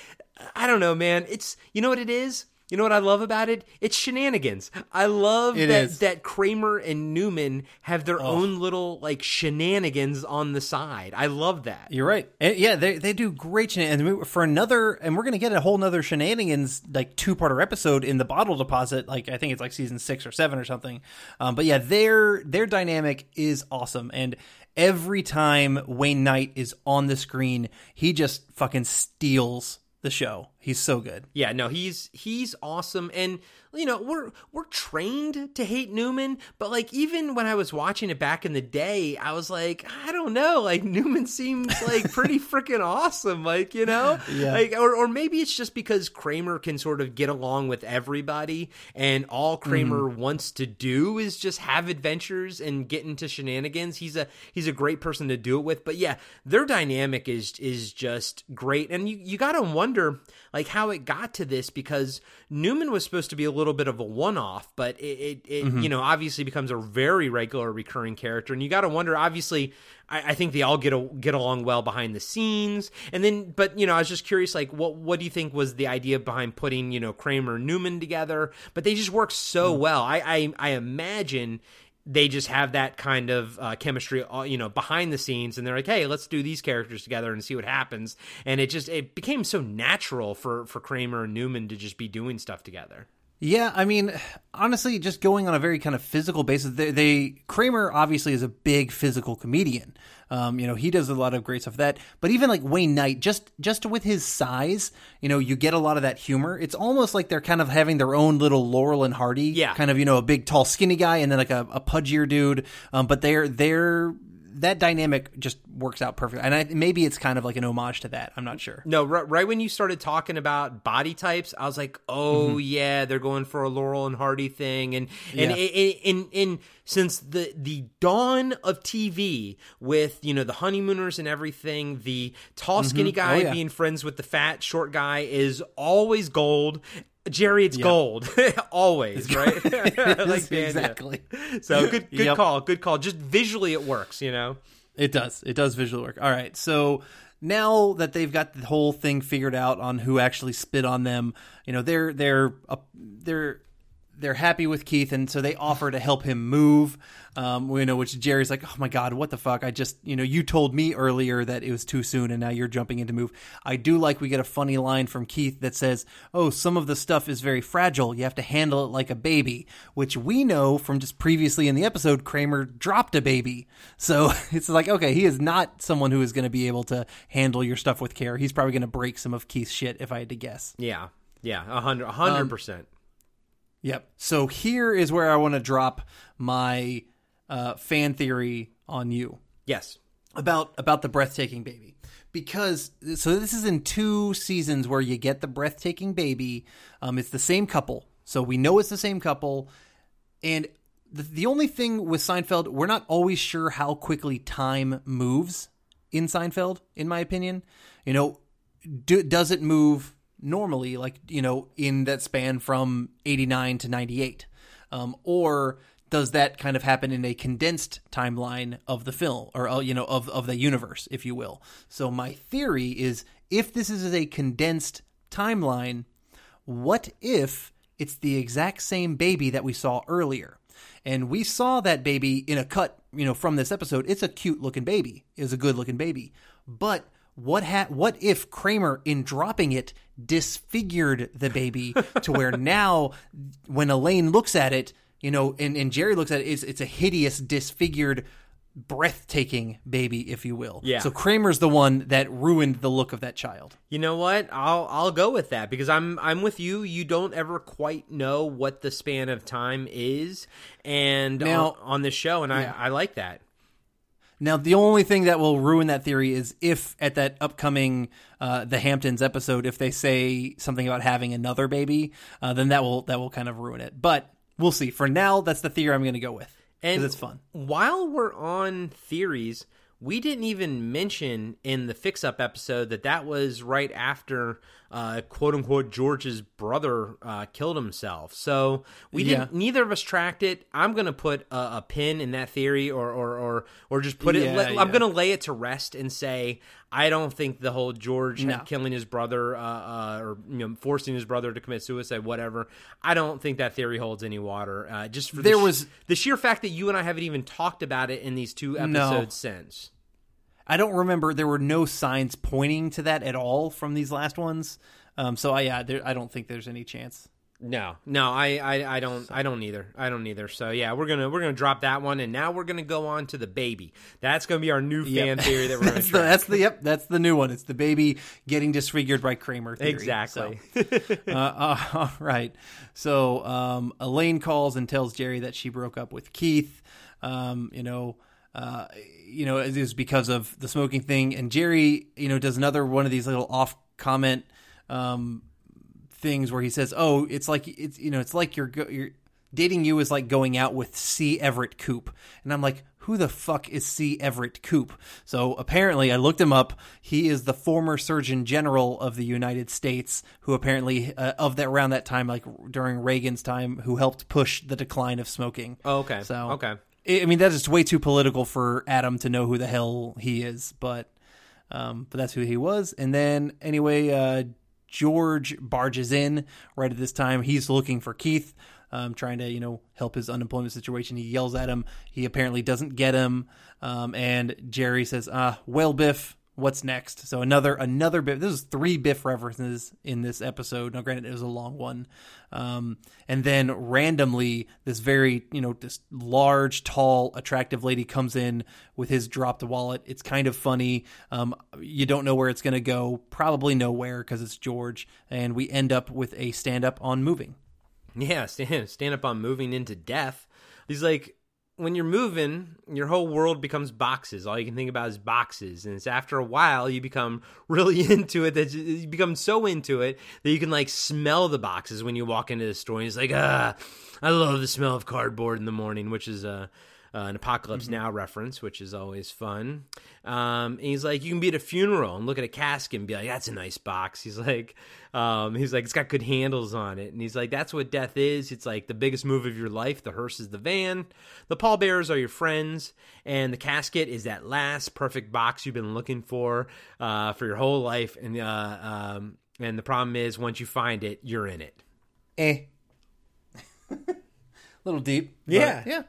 i don't know man it's you know what it is you know what I love about it? It's shenanigans. I love It that is. that Kramer and Newman have their own little like shenanigans on the side. I love that. You're right. And yeah, they they do great shenanigans. For another, and we're gonna get a whole nother shenanigans like two parter episode in the bottle deposit. Like I think it's like season six or seven or something. Um, but yeah, their their dynamic is awesome. And every time Wayne Knight is on the screen, he just fucking steals the show. He's so good. Yeah, no, he's he's awesome, and you know we're we're trained to hate Newman, but like even when I was watching it back in the day, I was like, I don't know, like Newman seems like pretty [LAUGHS] freaking awesome, like you know, Yeah. like or or maybe it's just because Kramer can sort of get along with everybody, and all Kramer mm. wants to do is just have adventures and get into shenanigans. He's a he's a great person to do it with, but yeah, their dynamic is is just great, and you you got to wonder like how it got to this because Newman was supposed to be a little bit of a one off, but it, it, it Mm-hmm. you know obviously becomes a very regular recurring character, and you got to wonder. Obviously, I, I think they all get a, get along well behind the scenes, and then but you know I was just curious, like what what do you think was the idea behind putting you know Kramer and Newman together? But they just work so Mm. well. I I, I imagine they just have that kind of uh, chemistry, uh, you know, behind the scenes, and they're like, "Hey, let's do these characters together and see what happens." And it just it became so natural for for Kramer and Newman to just be doing stuff together. Yeah, I mean, honestly, just going on a very kind of physical basis, they, they Kramer obviously is a big physical comedian. Um, you know, he does a lot of great stuff. That, but even like Wayne Knight, just just with his size, you know, you get a lot of that humor. It's almost like they're kind of having their own little Laurel and Hardy, Yeah. kind of you know, a big, tall, skinny guy, and then like a, a pudgier dude. Um, but they're they're that dynamic just works out perfectly, and I, maybe it's kind of like an homage to that. I'm not sure. No, right, right when you started talking about body types, I was like, "Oh mm-hmm. yeah, they're going for a Laurel and Hardy thing." And and Yeah. in since the the dawn of TV with you know the honeymooners and everything, the tall mm-hmm. skinny oh, guy Oh, yeah. being friends with the fat short guy is always gold. Jerry, it's gold, [LAUGHS] always, right? [LAUGHS] [LAUGHS] like exactly. So good, good Yep. call, good call. Just visually, it works, you know. It does. It does visual work. All right. So now that they've got the whole thing figured out on who actually spit on them, you know, they're they're uh, they're they're happy with Keith, and so they offer to help him move. Um, you know, which Jerry's like, "Oh my god, what the fuck? I just, you know, you told me earlier that it was too soon, and now you're jumping into move." I do like we get a funny line from Keith that says, "Oh, some of the stuff is very fragile. You have to handle it like a baby," which we know from just previously in the episode, Kramer dropped a baby, so [LAUGHS] it's like, okay, he is not someone who is going to be able to handle your stuff with care. He's probably going to break some of Keith's shit, if I had to guess. Yeah, yeah, a hundred, a hundred percent. Yep. So here is where I want to drop my uh, fan theory on you Yes. about about the breathtaking baby because so this is in two seasons where you get the breathtaking baby. Um, it's the same couple, so we know it's the same couple, and the, the only thing with Seinfeld, we're not always sure how quickly time moves in Seinfeld. In my opinion, you know, do, does it move normally, like you know, in that span from eighty nine to ninety eight? um, or does that kind of happen in a condensed timeline of the film or uh, you know of of the universe if you will? So my theory is if this is a condensed timeline what if it's the exact same baby that we saw earlier? And we saw that baby in a cut you know from this episode. It's a cute looking baby. It's a good looking baby. But what ha- what if Kramer in dropping it disfigured the baby to where [LAUGHS] now when Elaine looks at it you know, and, and Jerry looks at it, it's, it's a hideous, disfigured, breathtaking baby, if you will. Yeah. So Kramer's the one that ruined the look of that child. You know what? I'll I'll go with that because I'm I'm with you. You don't ever quite know what the span of time is, and Now- on, on this show, and Yeah. I I like that. Now, the only thing that will ruin that theory is if at that upcoming uh, the Hamptons episode, if they say something about having another baby, uh, then that will that will kind of ruin it. But we'll see. For now, that's the theory I'm going to go with because And it's fun. While we're on theories, we didn't even mention in the fix up episode that that was right after uh, quote unquote George's brother uh, killed himself. So we Yeah. didn't. Neither of us tracked it. I'm gonna put a, a pin in that theory, or or or, or just put it. Yeah, yeah. I'm gonna lay it to rest and say I don't think the whole George No. killing his brother uh, uh, or you know forcing his brother to commit suicide, whatever. I don't think that theory holds any water. Uh, just for There the sh- was- the sheer fact that you and I haven't even talked about it in these two No. episodes since. I don't remember. There were no signs pointing to that at all from these last ones. Um, so I yeah, there, I don't think there's any chance. No, no, I, I, I don't, I don't either. I don't either. So yeah, we're gonna, we're gonna drop that one, and now we're gonna go on to the baby. That's gonna be our new fan theory that we're [LAUGHS] gonna that's, the, that's the yep. That's the new one. It's the baby getting disfigured by Kramer. Theory. Exactly. So, [LAUGHS] uh, uh, all right. So um, Elaine calls and tells Jerry that she broke up with Keith. Um, you know. Uh, you know, it is because of the smoking thing, and Jerry, you know, does another one of these little off comment um, things where he says, "Oh, it's like it's you know, it's like you're go- you're dating you is like going out with C. Everett Koop," and I'm like, "Who the fuck is C. Everett Koop?" So apparently, I looked him up. He is the former Surgeon General of the United States, who apparently uh, of that around that time, like during Reagan's time, who helped push the decline of smoking. Oh, okay. So Okay. I I mean, that's way too political for Adam to know who the hell he is, but um, but that's who he was. And then anyway, uh, George barges in right at this time. He's looking for Keith, um, trying to you know help his unemployment situation. He yells at him. He apparently doesn't get him, um, and Jerry says, "Ah, well, Biff." What's next? So another another Biff. This is three Biff references in this episode. Now, granted, it was a long one, um, and then randomly, this very you know this large, tall, attractive lady comes in with his dropped wallet. It's kind of funny. Um, you don't know where it's going to go. Probably nowhere because it's George, and we end up with a stand up on moving. Yeah, stand, stand up on moving into death. He's like, when you're moving, your whole world becomes boxes. All you can think about is boxes, and it's after a while you become [LAUGHS] really into it. That you become so into it that you can like smell the boxes when you walk into the store. And he's like, ah, I love the smell of cardboard in the morning, which is uh, uh, an Apocalypse Now reference, which is always fun. Um, and he's like, you can be at a funeral and look at a casket and be like, that's a nice box. He's like, um, he's like, it's got good handles on it, and he's like, that's what death is. It's like the biggest move of your life. The hearse is the van, the pallbearers are your friends, and the casket is that last perfect box you've been looking for uh, for your whole life. And uh, um, and the problem is, once you find it, you're in it. Eh. [LAUGHS] little deep. Yeah. yeah.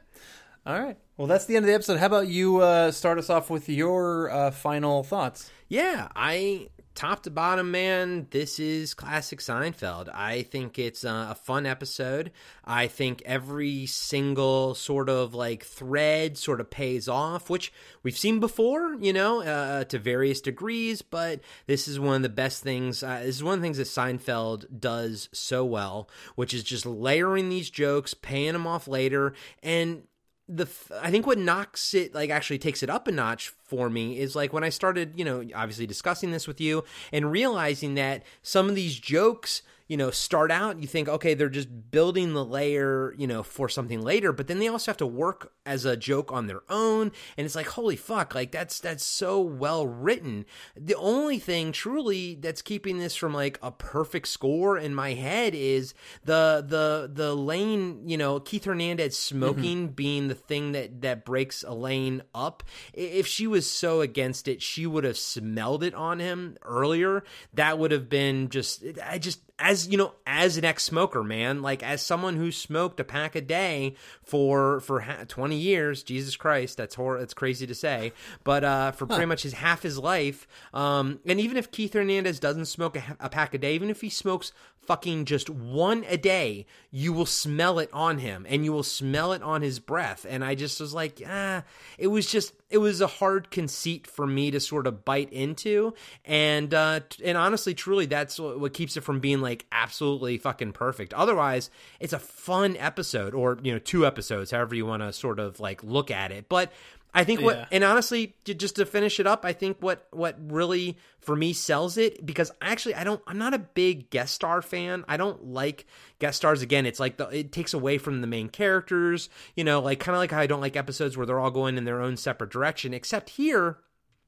All right. Well, that's the end of the episode. How about you uh, start us off with your uh, final thoughts? Yeah, I top to bottom, man, this is classic Seinfeld. I think it's uh, a fun episode. I think every single sort of like thread sort of pays off, which we've seen before, you know, uh, to various degrees. But this is one of the best things. Uh, this is one of the things that Seinfeld does so well, which is just layering these jokes, paying them off later, and the I think what knocks it like actually takes it up a notch for me is like when I started, you know, obviously discussing this with you and realizing that some of these jokes you know, start out, you think, okay, they're just building the layer, you know, for something later, but then they also have to work as a joke on their own. And it's like, holy fuck, like that's, that's so well written. The only thing truly that's keeping this from like a perfect score in my head is the, the, the lane, you know, Keith Hernandez smoking mm-hmm. being the thing that, that breaks Elaine up. If she was so against it, she would have smelled it on him earlier. That would have been just, I just, as you know as an ex-smoker man like as someone who smoked a pack a day for for 20 years jesus christ that's hor- that's crazy to say but uh for pretty much his half his life um and even if keith hernandez doesn't smoke a, a pack a day even if he smokes fucking just one a day, you will smell it on him and you will smell it on his breath. And I just was like, ah, it was just, it was a hard conceit for me to sort of bite into. And, uh, and honestly, truly, that's what keeps it from being like absolutely fucking perfect. Otherwise, it's a fun episode or, you know, two episodes, however you want to sort of like look at it. But, I think what, yeah. and honestly, just to finish it up, I think what what really for me sells it because actually I don't, I'm not a big guest star fan. I don't like guest stars. Again, it's like the, it takes away from the main characters. You know, like kind of like how I don't like episodes where they're all going in their own separate direction. Except here,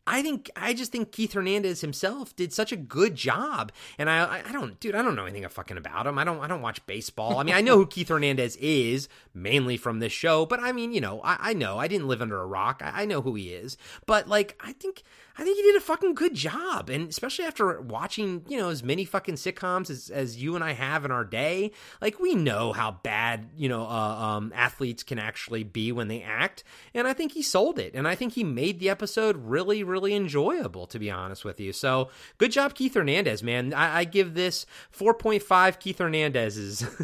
I think I just think Keith Hernandez himself did such a good job, and I I don't, dude, I don't know anything fucking about him. I don't I don't watch baseball. I mean, I know who Keith Hernandez is mainly from this show, but I mean, you know, I, I know I didn't live under a rock. I, I know who he is, but like, I think I think he did a fucking good job. And especially after watching, you know, as many fucking sitcoms as, as you and I have in our day, like we know how bad, you know, uh, um, athletes can actually be when they act. And I think he sold it. And I think he made the episode really, really enjoyable, to be honest with you. So good job, Keith Hernandez, man. I, I give this 4.5 Keith Hernandez's. [LAUGHS]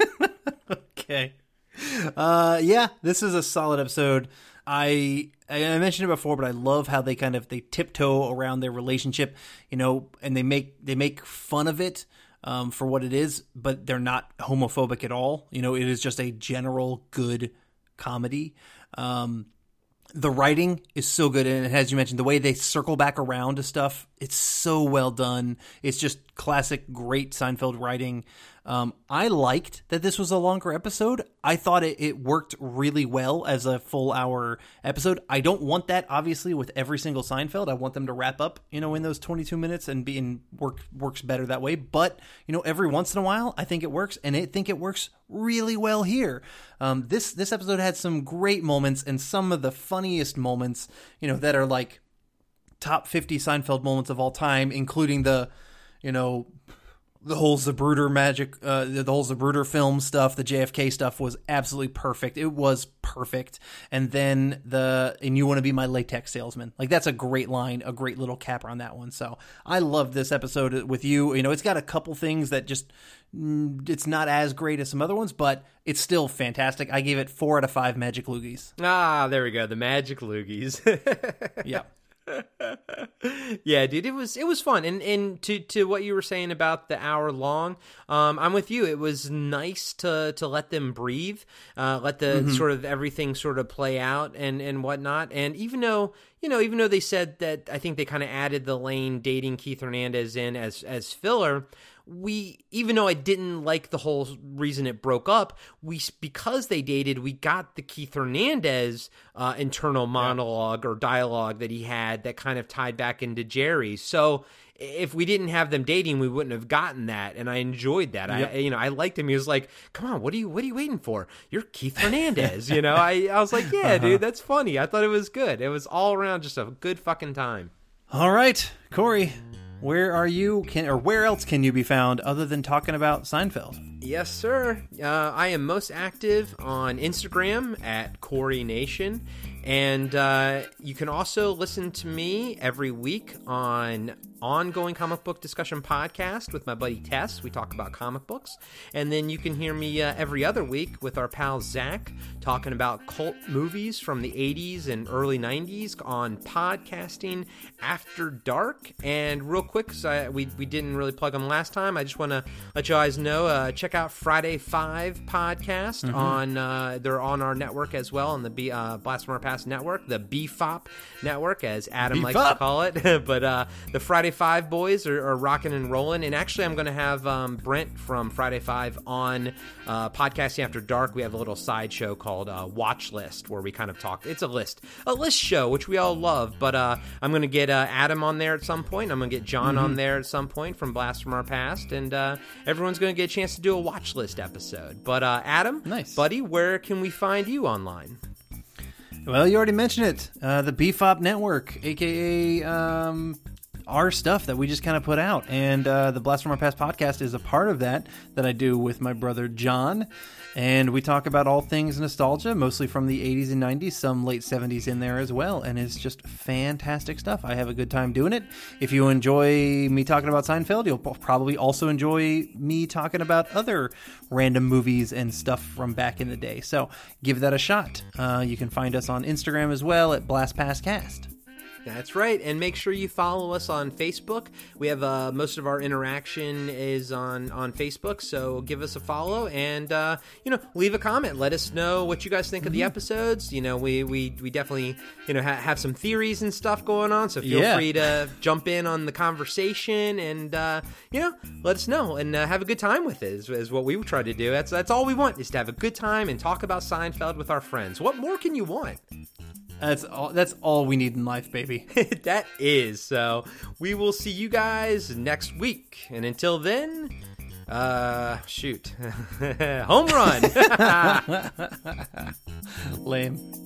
[LAUGHS] okay. Uh, yeah, this is a solid episode. I I mentioned it before, but I love how they kind of they tiptoe around their relationship, you know, and they make they make fun of it um, for what it is, but they're not homophobic at all. You know, it is just a general good comedy. Um, the writing is so good, and as you mentioned, the way they circle back around to stuff, it's so well done. It's just classic, great Seinfeld writing. Um, I liked that this was a longer episode. I thought it, it worked really well as a full hour episode. I don't want that obviously with every single Seinfeld. I want them to wrap up, you know, in those 22 minutes and be in work works better that way. But you know, every once in a while, I think it works, and I think it works really well here. Um, this this episode had some great moments and some of the funniest moments, you know, that are like top 50 Seinfeld moments of all time, including the, you know the whole Zapruder magic, uh, the whole Zapruder film stuff, the JFK stuff was absolutely perfect. It was perfect. And then the, and you want to be my latex salesman. Like that's a great line, a great little capper on that one. So I love this episode with you. You know, it's got a couple things that just, mm, it's not as great as some other ones, but it's still fantastic. I gave it four out of five magic loogies. Ah, there we go. The magic loogies. [LAUGHS] yeah. [LAUGHS] yeah, dude, it was it was fun, and and to to what you were saying about the hour long, um, I'm with you. It was nice to to let them breathe, uh, let the mm-hmm. sort of everything sort of play out and and whatnot. And even though you know, even though they said that, I think they kind of added the Lane dating Keith Hernandez in as as filler we even though I didn't like the whole reason it broke up, we because they dated, we got the Keith Hernandez uh, internal monologue yeah. or dialogue that he had that kind of tied back into Jerry. So if we didn't have them dating, we wouldn't have gotten that, and I enjoyed that. Yep. I, you know, I liked him. He was like, "Come on, what are you, what are you waiting for? You're Keith Hernandez." you know, I, I was like, "Yeah, uh-huh. dude, that's funny." I thought it was good. It was all around just a good fucking time. All right, Corey. Where are you? Can or where else can you be found other than talking about Seinfeld? Yes, sir. Uh, I am most active on Instagram at Corey Nation, and uh, you can also listen to me every week on ongoing comic book discussion podcast with my buddy Tess. We talk about comic books. And then you can hear me uh, every other week with our pal Zach talking about cult movies from the 80s and early 90s on podcasting after dark. And real quick, I, we, we didn't really plug them last time. I just want to let you guys know uh, check out Friday 5 podcast Mhm. on uh, they're on our network as well on the B, uh, Blast from Our Past network, the BFOP network, as Adam likes to call it. [LAUGHS] but uh, the Friday Five boys are, are rocking and rolling. And actually, I'm going to have um, Brent from Friday Five on uh, podcasting after dark. We have a little side show called uh, Watch List where we kind of talk. It's a list, a list show which we all love. But uh, I'm going to get uh, Adam on there at some point. I'm going to get John on Mhm. there at some point from Blast from Our Past, and uh, everyone's going to get a chance to do a watch list episode. But uh, Adam, Nice. buddy, where can we find you online? Well, you already mentioned it. Uh, the BFOP Network, aka um, our stuff that we just kind of put out, and uh, the Blast from Our Past podcast is a part of that that I do with my brother John, and we talk about all things nostalgia, mostly from the '80s and '90s, some late '70s in there as well, and it's just fantastic stuff. I have a good time doing it. If you enjoy me talking about Seinfeld, you'll probably also enjoy me talking about other random movies and stuff from back in the day. So give that a shot. Uh, you can find us on Instagram as well at BlastPassCast. That's right, and make sure you follow us on Facebook. We have uh, most of our interaction is on on Facebook, so give us a follow and uh, you know leave a comment. Let us know what you guys think of the episodes. You know, we we, we definitely you know ha- have some theories and stuff going on, so feel Yeah. free to jump in on the conversation and uh, you know let us know and uh, have a good time with it. Is, is what we try to do. That's that's all we want is to have a good time and talk about Seinfeld with our friends. What more can you want? That's all. That's all we need in life, baby. [LAUGHS] [LAUGHS] that is. So we will see you guys next week, and until then, uh, shoot, [LAUGHS] home run. Lame.